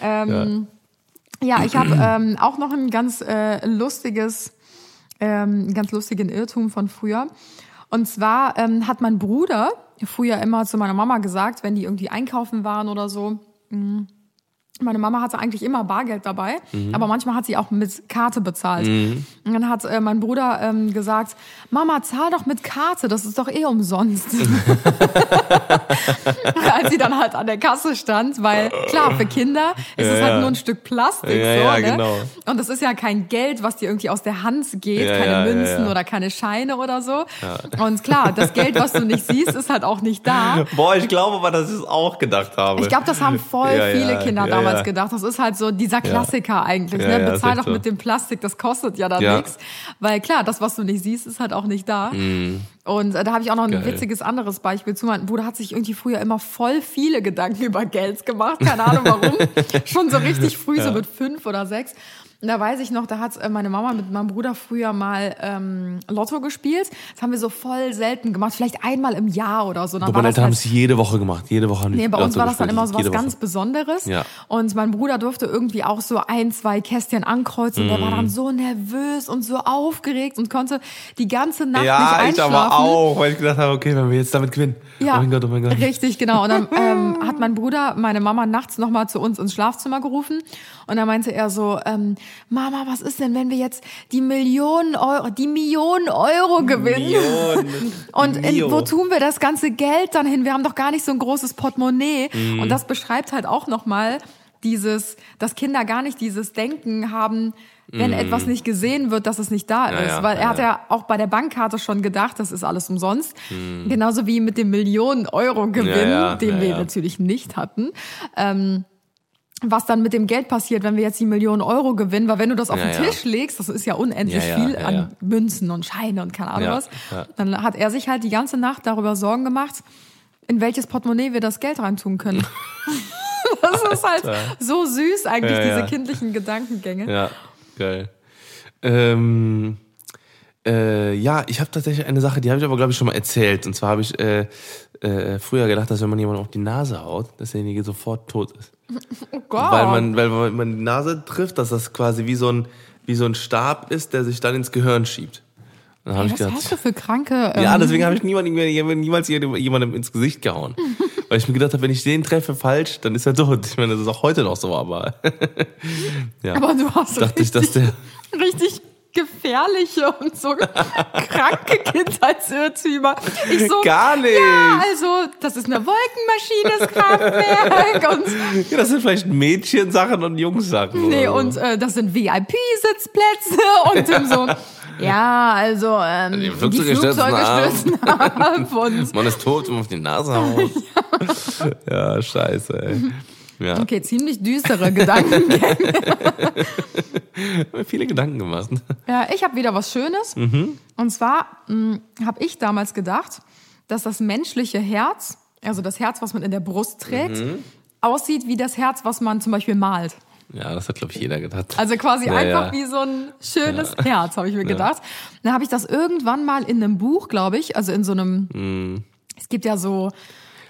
S2: ähm, ja. ich habe ähm, auch noch ein ganz äh, lustiges, ähm, einen ganz lustigen Irrtum von früher. Und zwar ähm, hat mein Bruder früher immer zu meiner Mama gesagt, wenn die irgendwie einkaufen waren oder so. mh, Meine Mama hatte eigentlich immer Bargeld dabei, aber manchmal hat sie auch mit Karte bezahlt. Und dann hat äh, mein Bruder ähm, gesagt, Mama, zahl doch mit Karte, das ist doch eh umsonst. Als sie dann halt an der Kasse stand, weil klar, für Kinder ist es
S1: Ja,
S2: halt
S1: ja.
S2: nur ein Stück Plastik.
S1: Ja,
S2: so,
S1: ja,
S2: ne?
S1: genau.
S2: Und das ist ja kein Geld, was dir irgendwie aus der Hand geht, keine Münzen oder keine Scheine oder so. Und klar, das Geld, was du nicht siehst, ist halt auch nicht da.
S1: Boah, ich glaube aber, dass ich es auch gedacht habe.
S2: Ich glaube, das haben voll viele Kinder
S1: ja,
S2: damals gedacht. Das ist halt so dieser Klassiker eigentlich. Ne? Bezahl doch
S1: so.
S2: mit dem Plastik, das kostet ja dann nichts. Weil klar, das, was du nicht siehst, ist halt auch nicht da. Und äh, da habe ich auch noch ein
S1: Geil.
S2: witziges anderes Beispiel zu. Mein Bruder hat sich irgendwie früher immer voll viele Gedanken über Geld gemacht. Keine Ahnung warum. Schon so richtig früh, so mit fünf oder sechs. Und da weiß ich noch, da hat äh, meine Mama mit meinem Bruder früher mal ähm, Lotto gespielt. Das haben wir so voll selten gemacht, vielleicht einmal im Jahr oder so. Dann
S1: meine Eltern haben es jede Woche gemacht. Jede Woche haben die
S2: Nee, bei uns
S1: Lotto
S2: war das dann immer so was ganz Besonderes.
S1: Ja.
S2: Und mein Bruder durfte irgendwie auch so ein, zwei Kästchen ankreuzen. Der
S1: Mhm.
S2: war dann so nervös und so aufgeregt und konnte die ganze Nacht nicht
S1: Ja, ich
S2: einschlafen.
S1: aber auch, weil ich gedacht habe, okay, wenn wir jetzt damit gewinnen.
S2: Ja,
S1: Oh mein Gott, oh mein Gott.
S2: richtig, genau. Und dann ähm, hat mein Bruder meine Mama nachts nochmal zu uns ins Schlafzimmer gerufen und dann meinte er so, ähm, Mama, was ist denn, wenn wir jetzt die Millionen Euro, die Millionen Euro gewinnen?
S1: Millionen.
S2: Und in, wo tun wir das ganze Geld dann hin? Wir haben doch gar nicht so ein großes Portemonnaie.
S1: Mhm.
S2: Und das beschreibt halt auch nochmal dieses, dass Kinder gar nicht dieses Denken haben, wenn etwas nicht gesehen wird, dass es nicht da
S1: Mhm. Ja,
S2: ist.
S1: ja,
S2: Weil er
S1: ja,
S2: hat ja auch bei der Bankkarte schon gedacht, das ist alles umsonst. Genauso wie mit dem Millionen Euro Gewinn, den wir natürlich nicht hatten. Ähm, was dann mit dem Geld passiert, wenn wir jetzt die Millionen Euro gewinnen, weil wenn du das auf
S1: Ja,
S2: den
S1: ja.
S2: Tisch legst, das ist ja unendlich
S1: Ja,
S2: viel an. Münzen und Scheine und keine Ahnung was, dann hat er sich halt die ganze Nacht darüber Sorgen gemacht, in welches Portemonnaie wir das Geld reintun können. das ist halt so süß eigentlich, diese kindlichen Gedankengänge.
S1: Ja, geil. Ähm, äh, ja, ich habe tatsächlich eine Sache, die habe ich aber, glaube ich, schon mal erzählt. Und zwar habe ich äh, äh, früher gedacht, dass wenn man jemanden auf die Nase haut, dass derjenige sofort tot ist.
S2: Oh Gott.
S1: Weil man, weil man die Nase trifft, dass das quasi wie so ein, wie so ein Stab ist, der sich dann ins Gehirn schiebt. Dann
S2: Ey,
S1: ich
S2: was
S1: gedacht,
S2: hast du für kranke... Ähm,
S1: ja, deswegen habe ich niemanden, niemals jemandem ins Gesicht gehauen. Weil ich mir gedacht habe, wenn ich den treffe falsch, dann ist er tot. Ich meine, das ist auch heute noch so, aber ja.
S2: aber du hast
S1: dachte ich,
S2: richtig,
S1: dass der
S2: richtig gefährliche und so kranke Kindheitsirrtümer. Ich so,
S1: Gar nicht.
S2: Ja, also, das ist eine Wolkenmaschine, das Kraftwerk. Und,
S1: Ja, das sind vielleicht Mädchensachen und Jungssachen.
S2: nee,
S1: so.
S2: und äh, das sind VIP-Sitzplätze. Und so, ja, also, ähm,
S1: Die
S2: die
S1: Flugzeuge
S2: Flugzeuge
S1: stürzen ab.
S2: Und,
S1: Man ist tot, wenn man auf die Nase haut. ja, scheiße, ey. Ja,
S2: okay, ziemlich düstere Gedankengänge.
S1: viele Gedanken gemacht.
S2: Ja, ich habe wieder was Schönes.
S1: Mhm.
S2: Und zwar habe ich damals gedacht, dass das menschliche Herz, also das Herz, was man in der Brust trägt,
S1: Mhm.
S2: aussieht wie das Herz, was man zum Beispiel malt.
S1: Ja, das hat, glaube ich, jeder gedacht.
S2: Also quasi
S1: Ja,
S2: einfach
S1: ja.
S2: wie so ein schönes Herz, habe ich mir gedacht. Dann habe ich das irgendwann mal in einem Buch, glaube ich, also in so einem. Es gibt ja so.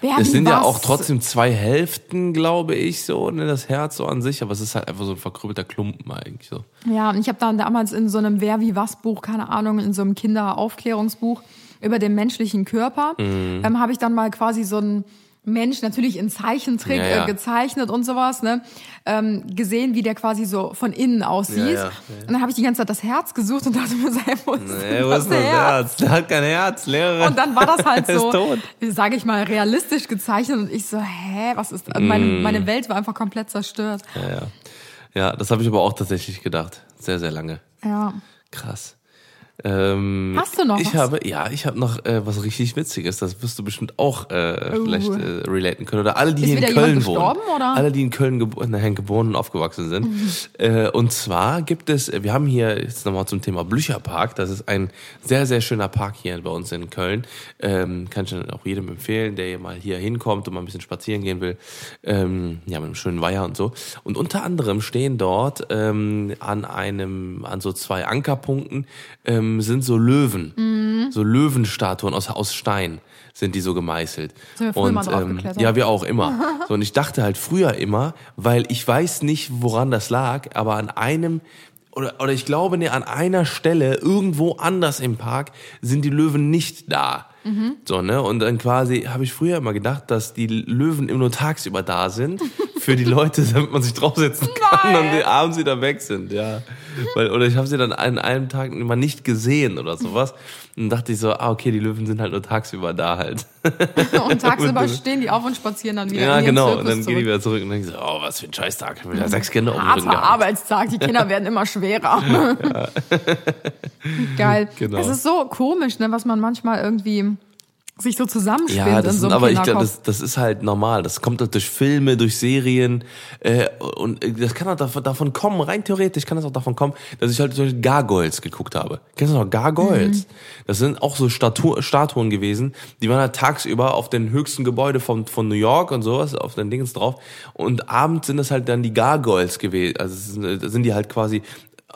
S2: Wer.
S1: Es sind ja
S2: was-
S1: auch trotzdem zwei Hälften, glaube ich, so, ne, das Herz so an sich, aber es ist halt einfach so ein verkrüppelter Klumpen eigentlich so.
S2: Ja, und ich habe dann damals in so einem Wer wie was Buch, keine Ahnung, in so einem Kinderaufklärungsbuch über den menschlichen Körper,
S1: Mhm.
S2: ähm, habe ich dann mal quasi so einen Mensch natürlich in Zeichentrick
S1: Ja, ja.
S2: Äh, gezeichnet und sowas, ne, ähm, gesehen, wie der quasi so von innen aussieht.
S1: Ja.
S2: Und dann habe ich die ganze Zeit das Herz gesucht und dachte mir, hey, wo ist denn
S1: wo ist das Herz? Der hat kein Herz, Lehrerin.
S2: Und dann war das halt so, sage ich mal, realistisch gezeichnet und ich so, hä, was ist, meine,
S1: Mm.
S2: meine Welt war einfach komplett zerstört.
S1: Ja, ja. ja das habe ich aber auch tatsächlich gedacht. Sehr, sehr lange.
S2: Ja.
S1: Krass. Ähm,
S2: Hast du noch
S1: Ich
S2: was?
S1: habe, ja, ich habe noch äh, was richtig Witziges. Das wirst du bestimmt auch äh,
S2: Oh.
S1: vielleicht äh, relaten können. Oder alle, die hier in Köln wohnen.
S2: oder?
S1: Alle, die in Köln gebo nein, geboren und aufgewachsen sind. Äh, und zwar gibt es, wir haben hier jetzt nochmal zum Thema Blücherpark. Das ist ein sehr, sehr schöner Park hier bei uns in Köln. Ähm, kann ich auch jedem empfehlen, der hier mal hier hinkommt und mal ein bisschen spazieren gehen will. Ähm, ja, mit einem schönen Weiher und so. Und unter anderem stehen dort ähm, an einem, an so zwei Ankerpunkten ähm, sind so Löwen. So Löwenstatuen aus, aus Stein sind die so gemeißelt.
S2: Sind wir
S1: und
S2: mal
S1: ähm, ja, wir auch immer. So, und ich dachte halt früher immer, weil ich weiß nicht, woran das lag, aber an einem oder, oder ich glaube, nee, an einer Stelle irgendwo anders im Park sind die Löwen nicht da.
S2: Mhm.
S1: So, ne? Und dann quasi habe ich früher immer gedacht, dass die Löwen immer nur tagsüber da sind für die Leute, damit man sich draufsetzen kann und die abends wieder weg sind, ja. Weil, oder ich habe sie dann an einem Tag immer nicht gesehen oder sowas. Und dachte ich so, ah, okay, die Löwen sind halt nur tagsüber da halt.
S2: Und tagsüber stehen die auf und spazieren dann wieder
S1: Ja, genau. Und dann gehen
S2: zurück.
S1: die wieder zurück und denken so, oh, was für ein Scheißtag. Ich hab wieder sechs Kinder um Rücken
S2: Harter. Arbeitstag, die Kinder werden immer schwerer. Geil.
S1: Genau.
S2: Es ist so komisch, ne, was man manchmal irgendwie sich so zusammenspinnt
S1: Ja, das
S2: in so
S1: sind,
S2: einem
S1: aber ich glaube, das, das ist halt normal. Das kommt halt durch Filme, durch Serien äh, und äh, das kann auch davon, davon kommen, rein theoretisch kann das auch davon kommen, dass ich halt solche Gargoyles geguckt habe. Kennst du noch Gargoyles? Das sind auch so Statu Statuen gewesen, die waren halt tagsüber auf den höchsten Gebäude von, von New York und sowas, auf den Dingens drauf und abends sind das halt dann die Gargoyles gewesen, also sind, sind die halt quasi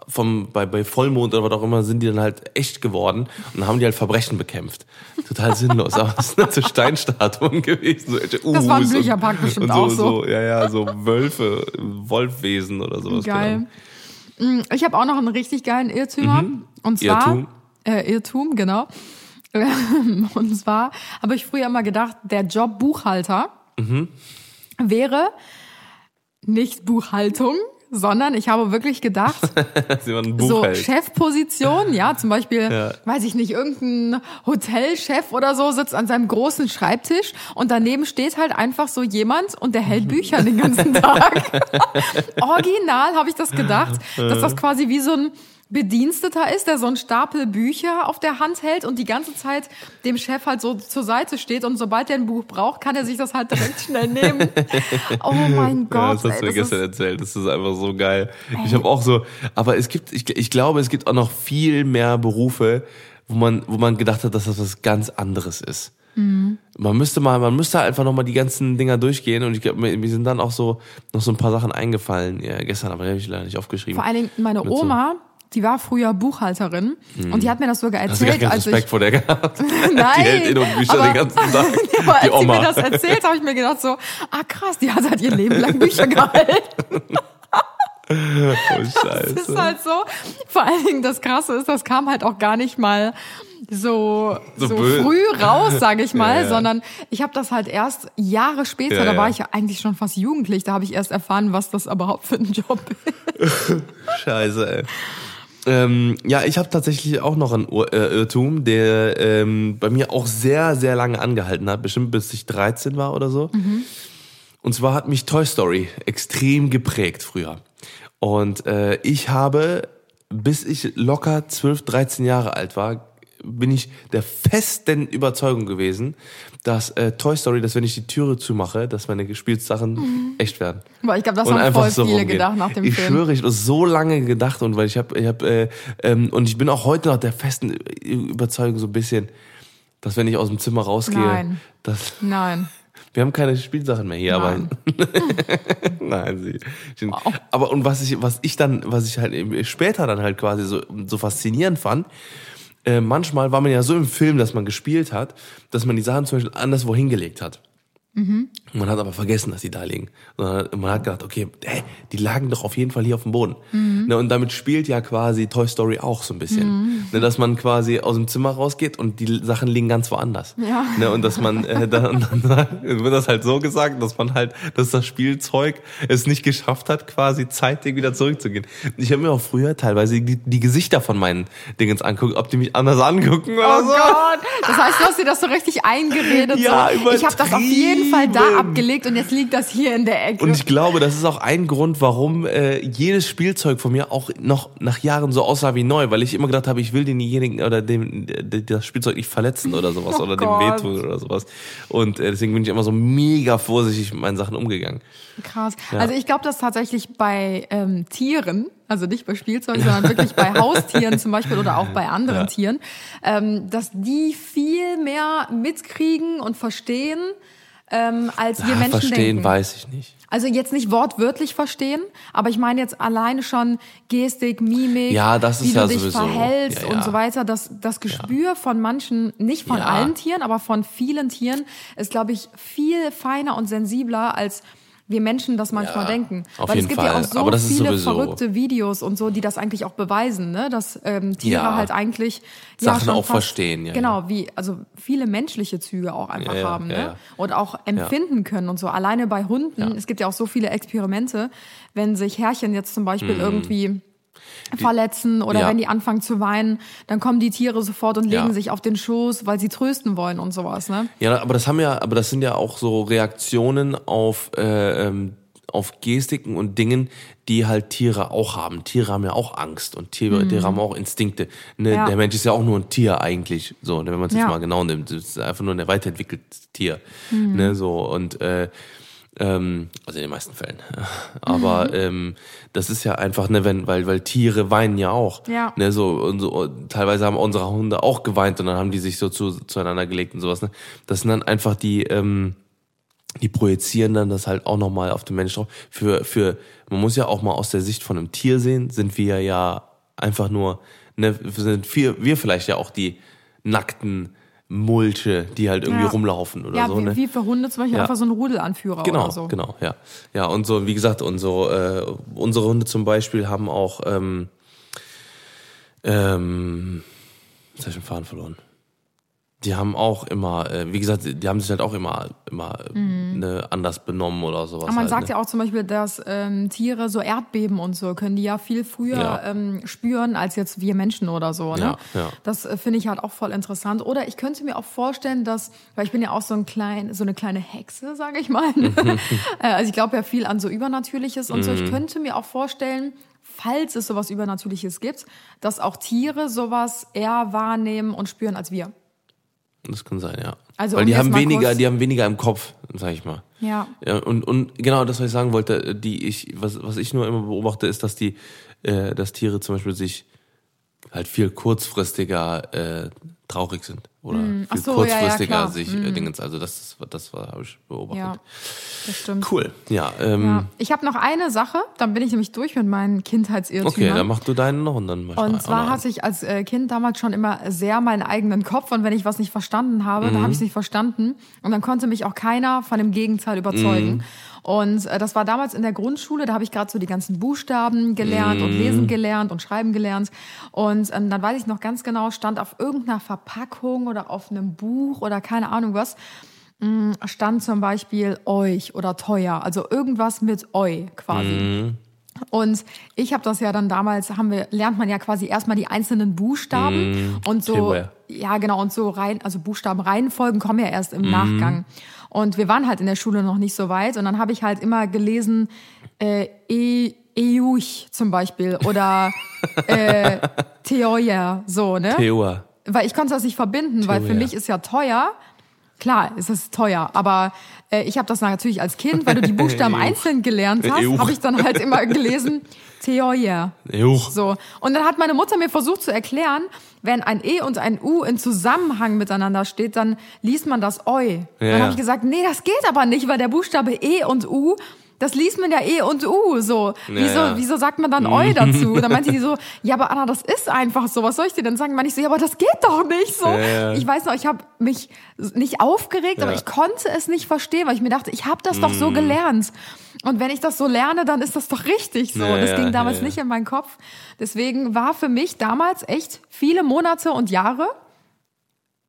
S1: vom, bei, bei Vollmond oder was auch immer sind die dann halt echt geworden und haben die halt Verbrechen bekämpft. Total sinnlos, aber es sind halt so Steinstatuen gewesen. So, welche
S2: Das war im Bücherpark bestimmt
S1: und
S2: auch so.
S1: Ja, ja, so Wölfe, Wolfwesen oder sowas.
S2: Geil. Mm, Ich habe auch noch einen richtig geilen Irrtümer. Und zwar,
S1: Mhm. Irrtum.
S2: Äh, Irrtum, genau. Und zwar habe ich früher immer gedacht, der Job Buchhalter
S1: Mhm.
S2: wäre nicht Buchhaltung, sondern ich habe wirklich gedacht, so
S1: hält.
S2: Chefposition, ja, zum Beispiel,
S1: Ja.
S2: weiß ich nicht, irgendein Hotelchef oder so sitzt an seinem großen Schreibtisch und daneben steht halt einfach so jemand und der hält Bücher den ganzen Tag. Original habe ich das gedacht, dass das quasi wie so ein Bediensteter ist, der so einen Stapel Bücher auf der Hand hält und die ganze Zeit dem Chef halt so zur Seite steht und sobald er ein Buch braucht, kann er sich das halt direkt schnell nehmen. Oh mein
S1: Ja,
S2: Gott.
S1: das hast du mir gestern
S2: ist,
S1: erzählt. Das ist einfach so geil. Ich habe auch so, aber es gibt, ich, ich glaube, es gibt auch noch viel mehr Berufe, wo man, wo man gedacht hat, dass das was ganz anderes ist.
S2: Mhm.
S1: Man müsste mal, man müsste einfach noch mal die ganzen Dinger durchgehen und ich glaube, mir, mir sind dann auch so noch so ein paar Sachen eingefallen. Ja, gestern, aber die habe ich leider nicht aufgeschrieben.
S2: vor allen Dingen meine
S1: Mit so-.
S2: Oma, die war früher Buchhalterin und die hat mir das sogar
S1: Hast du gar
S2: erzählt,
S1: keinen Respekt
S2: ich
S1: vor der gehabt?
S2: Nein,
S1: Die hält in und Bücher
S2: aber-
S1: den ganzen Tag.
S2: aber als
S1: die
S2: sie
S1: Oma.
S2: mir das erzählt, habe ich mir gedacht so, ah krass, die hat halt ihr Leben lang Bücher gehalten.
S1: oh,
S2: Das ist
S1: Scheiße.
S2: halt so. Vor allen Dingen das Krasse ist, das kam halt auch gar nicht mal so,
S1: So
S2: so, früh raus, sage ich mal,
S1: Ja,
S2: sondern ich habe das halt erst Jahre später,
S1: Ja,
S2: da war ich ja eigentlich schon fast jugendlich, da habe ich erst erfahren, was das überhaupt für ein Job ist.
S1: Scheiße, ey. Ähm, ja, ich habe tatsächlich auch noch einen Ur äh, Irrtum, der ähm, bei mir auch sehr, sehr lange angehalten hat, bestimmt bis ich 13 war oder so. Und zwar hat mich Toy Story extrem geprägt früher. Und äh, ich habe, bis ich locker 12, 13 Jahre alt war, bin ich der festen Überzeugung gewesen, dass äh, Toy Story, dass wenn ich die Türe zumache, dass meine Spielsachen echt werden
S2: Aber ich glaube, das
S1: und
S2: haben voll
S1: so
S2: viele
S1: rumgehen.
S2: gedacht nach dem
S1: ich
S2: Film.
S1: schwöre, ich habe so lange gedacht und weil ich habe, ich habe äh, ähm, und ich bin auch heute noch der festen Überzeugung so ein bisschen, dass wenn ich aus dem Zimmer rausgehe,
S2: Nein.
S1: dass
S2: Nein.
S1: wir haben keine Spielsachen mehr hier,
S2: Nein.
S1: aber nein, sie. sie- Aber und was ich, was ich dann, was ich halt später dann halt quasi so, so faszinierend fand, äh, manchmal war man ja so im Film, dass man gespielt hat, dass man die Sachen zum Beispiel anderswo hingelegt hat.
S2: Mhm.
S1: Man hat aber vergessen, dass die da liegen. Sondern Man hat gedacht, okay, hä, die lagen doch auf jeden Fall hier auf dem Boden.
S2: Mhm.
S1: Ne, und damit spielt ja quasi Toy Story auch so ein bisschen. Ne, dass man quasi aus dem Zimmer rausgeht und die Sachen liegen ganz woanders.
S2: Ja.
S1: Ne, und dass man äh, dann, dann wird das halt so gesagt, dass man halt, dass das Spielzeug es nicht geschafft hat, quasi zeitig wieder zurückzugehen. Ich habe mir auch früher teilweise die, die Gesichter von meinen Dingens anguckt, ob die mich anders angucken oder
S2: Oh
S1: so.
S2: Gott! Das heißt, du hast dir das so richtig eingeredet.
S1: Ja,
S2: so. Ich habe das auf jeden Fall da abgelegt und jetzt liegt das hier in der Ecke.
S1: Und ich glaube, das ist auch ein Grund, warum äh, jedes Spielzeug von mir auch noch nach Jahren so aussah wie neu, weil ich immer gedacht habe, ich will denjenigen oder dem das Spielzeug nicht verletzen oder sowas
S2: Oh
S1: oder dem
S2: Gott.
S1: wehtun oder sowas. Und äh, deswegen bin ich immer so mega vorsichtig mit meinen Sachen umgegangen.
S2: Krass. Also ich glaube, dass tatsächlich bei ähm, Tieren, also nicht bei Spielzeug, sondern wirklich bei Haustieren zum Beispiel oder auch bei anderen
S1: Ja.
S2: Tieren, ähm, dass die viel mehr mitkriegen und verstehen, ähm, als wir
S1: Ah,
S2: Menschen
S1: verstehen
S2: denken.
S1: weiß ich nicht.
S2: Also jetzt nicht wortwörtlich verstehen, aber ich meine jetzt alleine schon Gestik, Mimik,
S1: Ja, das ist
S2: wie
S1: ja
S2: du dich
S1: sowieso.
S2: verhältst
S1: Ja, ja.
S2: und so weiter. Das, das Gespür von manchen, nicht von
S1: Ja.
S2: allen Tieren, aber von vielen Tieren ist, glaube ich, viel feiner und sensibler als wir Menschen das manchmal
S1: Ja,
S2: denken.
S1: auf
S2: Weil
S1: jeden
S2: es gibt ja
S1: Fall.
S2: auch so
S1: Aber
S2: viele verrückte Videos und so, die das eigentlich auch beweisen, ne? dass ähm, Tiere
S1: Ja.
S2: halt eigentlich
S1: Sachen
S2: schon
S1: auch
S2: fast,
S1: verstehen, ja,
S2: Genau, wie also viele menschliche Züge auch einfach
S1: Ja, ja,
S2: haben,
S1: ja,
S2: ne?
S1: ja.
S2: und auch empfinden können und so. Alleine bei Hunden,
S1: Ja.
S2: es gibt ja auch so viele Experimente, wenn sich Herrchen jetzt zum Beispiel
S1: Mhm.
S2: irgendwie verletzen oder
S1: Ja.
S2: wenn die anfangen zu weinen, dann kommen die Tiere sofort und legen
S1: Ja.
S2: sich auf den Schoß, weil sie trösten wollen und sowas, ne?
S1: Ja, aber das haben ja, aber das sind ja auch so Reaktionen auf äh, ähm, auf Gestiken und Dingen, die halt Tiere auch haben. Tiere haben ja auch Angst und Tiere, Tiere haben auch Instinkte. Ne,
S2: Mhm. Ja.
S1: Der Mensch ist ja auch nur ein Tier eigentlich, so, ne, wenn man es
S2: Ja.
S1: jetzt mal genau nimmt. Es ist einfach nur ein weiterentwickeltes Tier.
S2: Mhm.
S1: Ne, so, und äh, ähm, also in den meisten Fällen. Aber
S2: Mhm.
S1: ähm, das ist ja einfach, ne, wenn, weil, weil Tiere weinen ja auch.
S2: Ja.
S1: Ne, so, und so, teilweise haben unsere Hunde auch geweint und dann haben die sich so zu, zueinander gelegt und sowas. Ne? Das sind dann einfach die, ähm, die projizieren dann das halt auch nochmal auf den Menschen drauf. Für, für, man muss ja auch mal aus der Sicht von einem Tier sehen, sind wir ja einfach nur, ne, sind wir, wir vielleicht ja auch die nackten Mulche, die halt irgendwie
S2: Ja.
S1: rumlaufen oder
S2: Ja,
S1: so,
S2: wie,
S1: ne?
S2: wie für Hunde zum Beispiel
S1: Ja.
S2: einfach so ein Rudelanführer
S1: Genau,
S2: oder so.
S1: genau, ja. Ja, und so, wie gesagt, und so, äh, unsere Hunde zum Beispiel haben auch, ähm, ähm, jetzt hab ich den Faden verloren. Die haben auch immer, äh, wie gesagt, die haben sich halt auch immer, immer äh, ne, anders benommen oder sowas.
S2: Aber man
S1: halt,
S2: sagt
S1: ne?
S2: ja auch zum Beispiel, dass ähm, Tiere so Erdbeben und so können die ja viel früher
S1: Ja.
S2: ähm, spüren als jetzt wir Menschen oder so. Ne?
S1: Ja, ja.
S2: Das äh, finde ich halt auch voll interessant. Oder ich könnte mir auch vorstellen, dass, weil ich bin ja auch so ein klein, so eine kleine Hexe, sage ich mal. ne? Äh, also ich glaube ja viel an so Übernatürliches und so.
S1: Mhm.
S2: Ich könnte mir auch vorstellen, falls es sowas Übernatürliches gibt, dass auch Tiere sowas eher wahrnehmen und spüren als wir.
S1: Das kann sein, ja.
S2: Also,
S1: Weil
S2: um
S1: die haben weniger,
S2: kurz-
S1: die haben weniger im Kopf, sag ich mal.
S2: Ja.
S1: Ja, und, und genau das, was ich sagen wollte, die ich, was, was ich nur immer beobachte, ist, dass die, äh, dass Tiere zum Beispiel sich halt viel kurzfristiger äh, traurig sind oder viel
S2: Hm, Ach so, ja, ja,
S1: kurzfristiger
S2: klar. Hm.
S1: sich äh, Dingens. Also das das war, habe ich beobachtet.
S2: Ja, das stimmt.
S1: Cool. Ja, ähm,
S2: Ja. Ich habe noch eine Sache, dann bin ich nämlich durch mit meinen Kindheitsirrtümern.
S1: okay, dann mach du deinen noch und dann mach ich
S2: Und zwar hatte ich als äh, Kind damals schon immer sehr meinen eigenen Kopf und wenn ich was nicht verstanden habe, dann habe ich es nicht verstanden und dann konnte mich auch keiner von dem Gegenteil überzeugen. Und äh, das war damals in der Grundschule, da habe ich gerade so die ganzen Buchstaben gelernt und lesen gelernt und schreiben gelernt. Und ähm, dann weiß ich noch ganz genau, stand auf irgendeiner Verpackung oder auf einem Buch oder keine Ahnung was, mh, stand zum Beispiel euch oder teuer, also irgendwas mit eu quasi. Und ich habe das ja dann damals, haben wir, lernt man ja quasi erstmal die einzelnen Buchstaben und so, ja genau, und so rein, also Buchstaben Reihenfolgen kommen ja erst im Nachgang. Und wir waren halt in der Schule noch nicht so weit und dann habe ich halt immer gelesen, äh, e, Euch zum Beispiel oder äh, Theoia, so, ne?
S1: Theoa.
S2: Weil ich konnte das nicht verbinden, weil für mich ist ja teuer. Klar, es ist teuer, aber äh, ich habe das natürlich als Kind, weil du die Buchstaben einzeln gelernt hast, habe ich dann halt immer gelesen.
S1: Juch.
S2: So. Und dann hat meine Mutter mir versucht zu erklären, wenn ein E und ein U in Zusammenhang miteinander steht, dann liest man das Eu. Dann
S1: Ja.
S2: habe ich gesagt, nee, das geht aber nicht, weil der Buchstabe E und U, das liest man ja E und U so. Wieso,
S1: ja.
S2: wieso sagt man dann Eu dazu? Dann meinte die so, ja, aber Anna, das ist einfach so. Was soll ich dir denn sagen? Meine ich so, ja, aber das geht doch nicht so.
S1: Ja.
S2: Ich weiß noch, ich habe mich nicht aufgeregt, aber ich konnte es nicht verstehen, weil ich mir dachte, ich habe das doch so gelernt. Und wenn ich das so lerne, dann ist das doch richtig so. Das ging damals nicht in meinen Kopf. Deswegen war für mich damals echt viele Monate und Jahre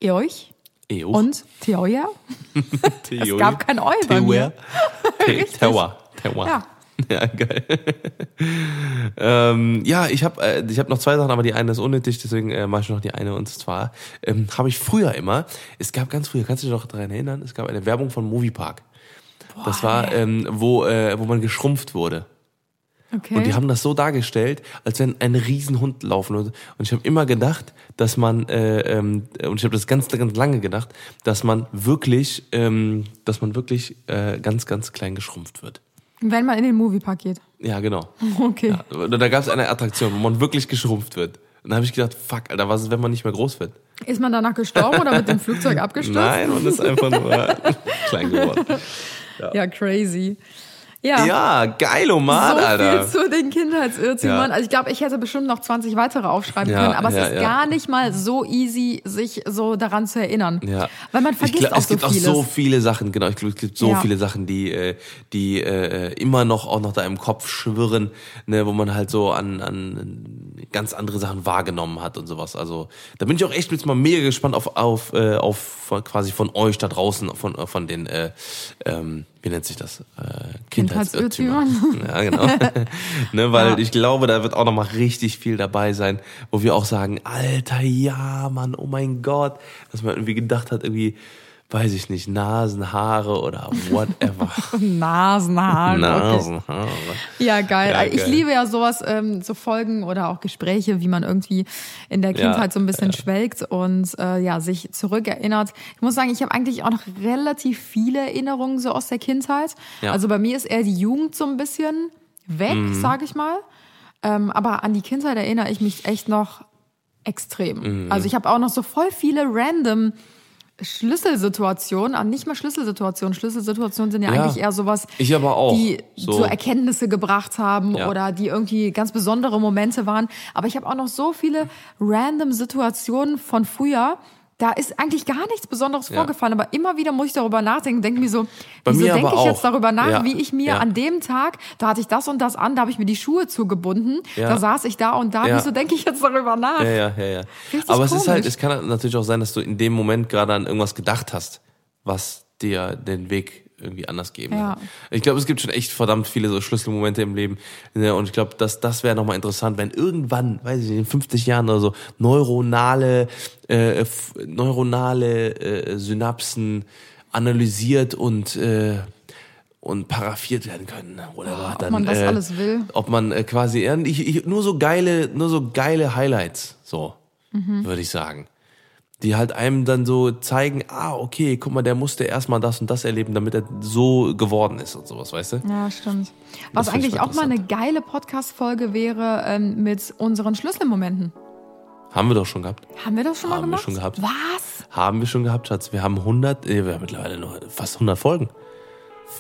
S2: euch
S1: Euch.
S2: und Theoia. Es gab kein Eu bei mir.
S1: Tewa. Tewa.
S2: Ja.
S1: Ja, geil. ähm, ja, ich habe äh, ich hab noch zwei Sachen, aber die eine ist unnötig, deswegen äh, mache ich noch die eine. Und zwar ähm, habe ich früher immer, es gab ganz früher, kannst du dich noch daran erinnern, es gab eine Werbung von Moviepark. Das war, ähm, wo, äh, wo man geschrumpft wurde.
S2: Okay.
S1: Und die haben das so dargestellt, als wenn ein Riesenhund laufen würde. Und ich habe immer gedacht, dass man, äh, ähm, und ich habe das ganz, ganz lange gedacht, dass man wirklich, ähm, dass man wirklich äh, ganz, ganz klein geschrumpft wird.
S2: wenn man in den Moviepark geht.
S1: Ja, genau.
S2: Okay.
S1: Ja, da gab es eine Attraktion, wo man wirklich geschrumpft wird. Und da habe ich gedacht, fuck, Alter, was ist, wenn man nicht mehr groß wird?
S2: Ist man danach gestorben oder mit dem Flugzeug abgestürzt?
S1: Nein, man ist einfach nur klein geworden.
S2: Ja, crazy. Ja.
S1: Ja, geil, Oman,
S2: so
S1: Alter.
S2: viel zu den Kindheitsirrtümern.
S1: Ja.
S2: Also ich glaube, ich hätte bestimmt noch 20 weitere aufschreiben
S1: Ja,
S2: können, aber es ist gar nicht mal so easy, sich so daran zu erinnern.
S1: Ja.
S2: Weil man vergisst
S1: glaub,
S2: auch
S1: es
S2: so
S1: gibt
S2: vieles.
S1: auch so viele Sachen, genau, ich glaube, es gibt so viele Sachen, die, äh, die äh, immer noch auch noch da im Kopf schwirren, ne, wo man halt so an, an ganz andere Sachen wahrgenommen hat und sowas. Also da bin ich auch echt jetzt mal mega gespannt auf, auf, äh, auf quasi von euch da draußen, von, äh, von den, äh, ähm, wie nennt sich das? Äh, Kindheitsirrtümer. Ja, genau. ne, weil
S2: Ja.
S1: ich glaube, da wird auch noch mal richtig viel dabei sein, wo wir auch sagen, Alter, ja, Mann, oh mein Gott, dass man irgendwie gedacht hat, irgendwie, weiß ich nicht, Nasenhaare oder whatever.
S2: Nasenhaare.
S1: Nasenhaare.
S2: Ja, geil.
S1: Ja,
S2: Ich
S1: geil.
S2: liebe ja sowas, ähm, so Folgen oder auch Gespräche, wie man irgendwie in der Kindheit so ein bisschen schwelgt und äh, ja, sich zurückerinnert. Ich muss sagen, ich habe eigentlich auch noch relativ viele Erinnerungen so aus der Kindheit.
S1: Ja.
S2: Also bei mir ist eher die Jugend so ein bisschen weg,
S1: Mhm.
S2: sage ich mal. Ähm, aber an die Kindheit erinnere ich mich echt noch extrem.
S1: Mhm.
S2: Also ich habe auch noch so voll viele random Schlüsselsituationen, ah, nicht mal Schlüsselsituationen. Schlüsselsituationen sind ja,
S1: Ja.
S2: eigentlich eher sowas,
S1: Ich aber auch.
S2: die
S1: So.
S2: so, Erkenntnisse gebracht haben
S1: Ja.
S2: oder die irgendwie ganz besondere Momente waren. Aber ich habe auch noch so viele random Situationen von früher. Da ist eigentlich gar nichts Besonderes
S1: Ja.
S2: vorgefallen, aber immer wieder muss ich darüber nachdenken, denke mir so,
S1: Bei
S2: wieso denke ich jetzt
S1: auch.
S2: darüber nach,
S1: Ja.
S2: wie ich mir
S1: Ja.
S2: an dem Tag, da hatte ich das und das an, da habe ich mir die Schuhe zugebunden, da saß ich da und da, wieso denke ich jetzt darüber nach?
S1: Ja, ja, ja, ja.
S2: Richtig
S1: Aber es ist halt, es kann natürlich auch sein, dass du in dem Moment gerade an irgendwas gedacht hast, was dir den Weg irgendwie anders geben
S2: Ja.
S1: kann. Ich glaube, es gibt schon echt verdammt viele so Schlüsselmomente im Leben. Ja, Und ich glaube, das, das wäre nochmal interessant, wenn irgendwann, weiß ich nicht, in 50 Jahren oder so, neuronale, äh, neuronale äh, Synapsen analysiert und äh, und paraffiert werden können. Oder
S2: ob man das alles will.
S1: Ob man äh, quasi ich, ich, nur so geile, nur so geile Highlights, so
S2: Mhm.
S1: würde ich sagen, die halt einem dann so zeigen, ah okay, guck mal, der musste erstmal das und das erleben, damit er so geworden ist und sowas, weißt du?
S2: Ja, stimmt. Was eigentlich auch mal eine geile Podcast-Folge wäre ähm, mit unseren Schlüsselmomenten.
S1: Haben wir doch schon gehabt.
S2: Haben wir das schon mal
S1: Haben wir
S2: gemacht?
S1: schon gehabt.
S2: Was?
S1: Haben wir schon gehabt, Schatz. Wir haben 100, äh, wir haben mittlerweile noch fast 100 Folgen.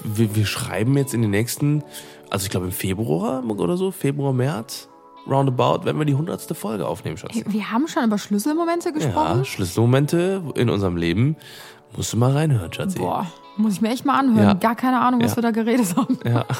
S1: Wir, wir schreiben jetzt in den nächsten, also ich glaube im Februar oder so, Februar, März, roundabout, wenn wir die 100. Folge aufnehmen, Schatz.
S2: Wir haben schon über Schlüsselmomente gesprochen.
S1: Ja, Schlüsselmomente in unserem Leben. Musst du mal reinhören, Schatzi.
S2: Boah, muss ich mir echt mal anhören.
S1: Ja.
S2: Gar keine Ahnung, was
S1: Ja.
S2: wir da geredet haben.
S1: Ja.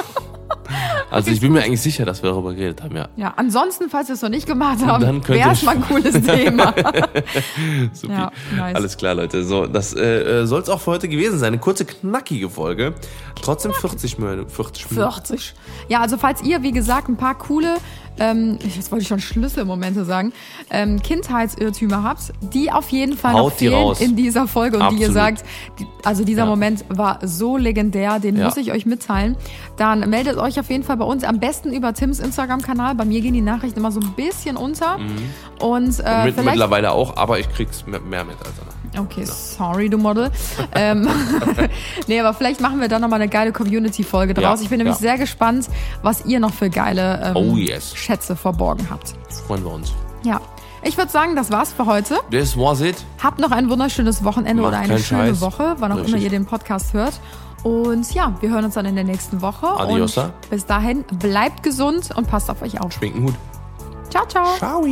S1: Also ich bin mir eigentlich sicher, dass wir darüber geredet haben, ja.
S2: Ja, ansonsten, falls wir es noch nicht gemacht haben, wäre es mal ein cooles Thema.
S1: Supi.
S2: Ja, nice.
S1: Alles klar, Leute. So, das äh, soll es auch für heute gewesen sein. Eine kurze, knackige Folge. Trotzdem 40 Minuten. 40 Minuten.
S2: 40. Ja, also falls ihr, wie gesagt, ein paar coole, ähm, jetzt wollte ich schon Schlüsselmomente sagen, ähm, Kindheitsirrtümer habt, die auf jeden Fall noch
S1: Haut die
S2: fehlen
S1: raus.
S2: in dieser Folge und die ihr
S1: Absolut.
S2: sagt, die, also dieser
S1: Ja.
S2: Moment war so legendär, den
S1: Ja.
S2: muss ich euch mitteilen, dann meldet euch auf jeden Fall bei uns, am besten über Tims Instagram-Kanal. Bei mir gehen die Nachrichten immer so ein bisschen unter. Und äh,
S1: Mit,
S2: vielleicht
S1: mittlerweile auch, aber ich krieg's mehr mit als Anna.
S2: Okay, sorry, du Model. ähm, nee, aber vielleicht machen wir da nochmal eine geile Community-Folge draus.
S1: Ja,
S2: ich bin nämlich
S1: ja.
S2: sehr gespannt, was ihr noch für geile ähm,
S1: Oh, yes.
S2: Schätze verborgen habt.
S1: Freuen wir uns.
S2: Ja. Ich würde sagen, das war's für heute.
S1: Das was it.
S2: Habt noch ein wunderschönes Wochenende
S1: Macht
S2: oder eine schöne
S1: Scheiß.
S2: Woche, wann auch immer
S1: Richtig.
S2: ihr den Podcast hört. Und ja, wir hören uns dann in der nächsten Woche.
S1: Adiosa.
S2: Und bis dahin, bleibt gesund und passt auf euch auf.
S1: Schwinkenhut.
S2: Ciao, ciao.
S1: Ciao.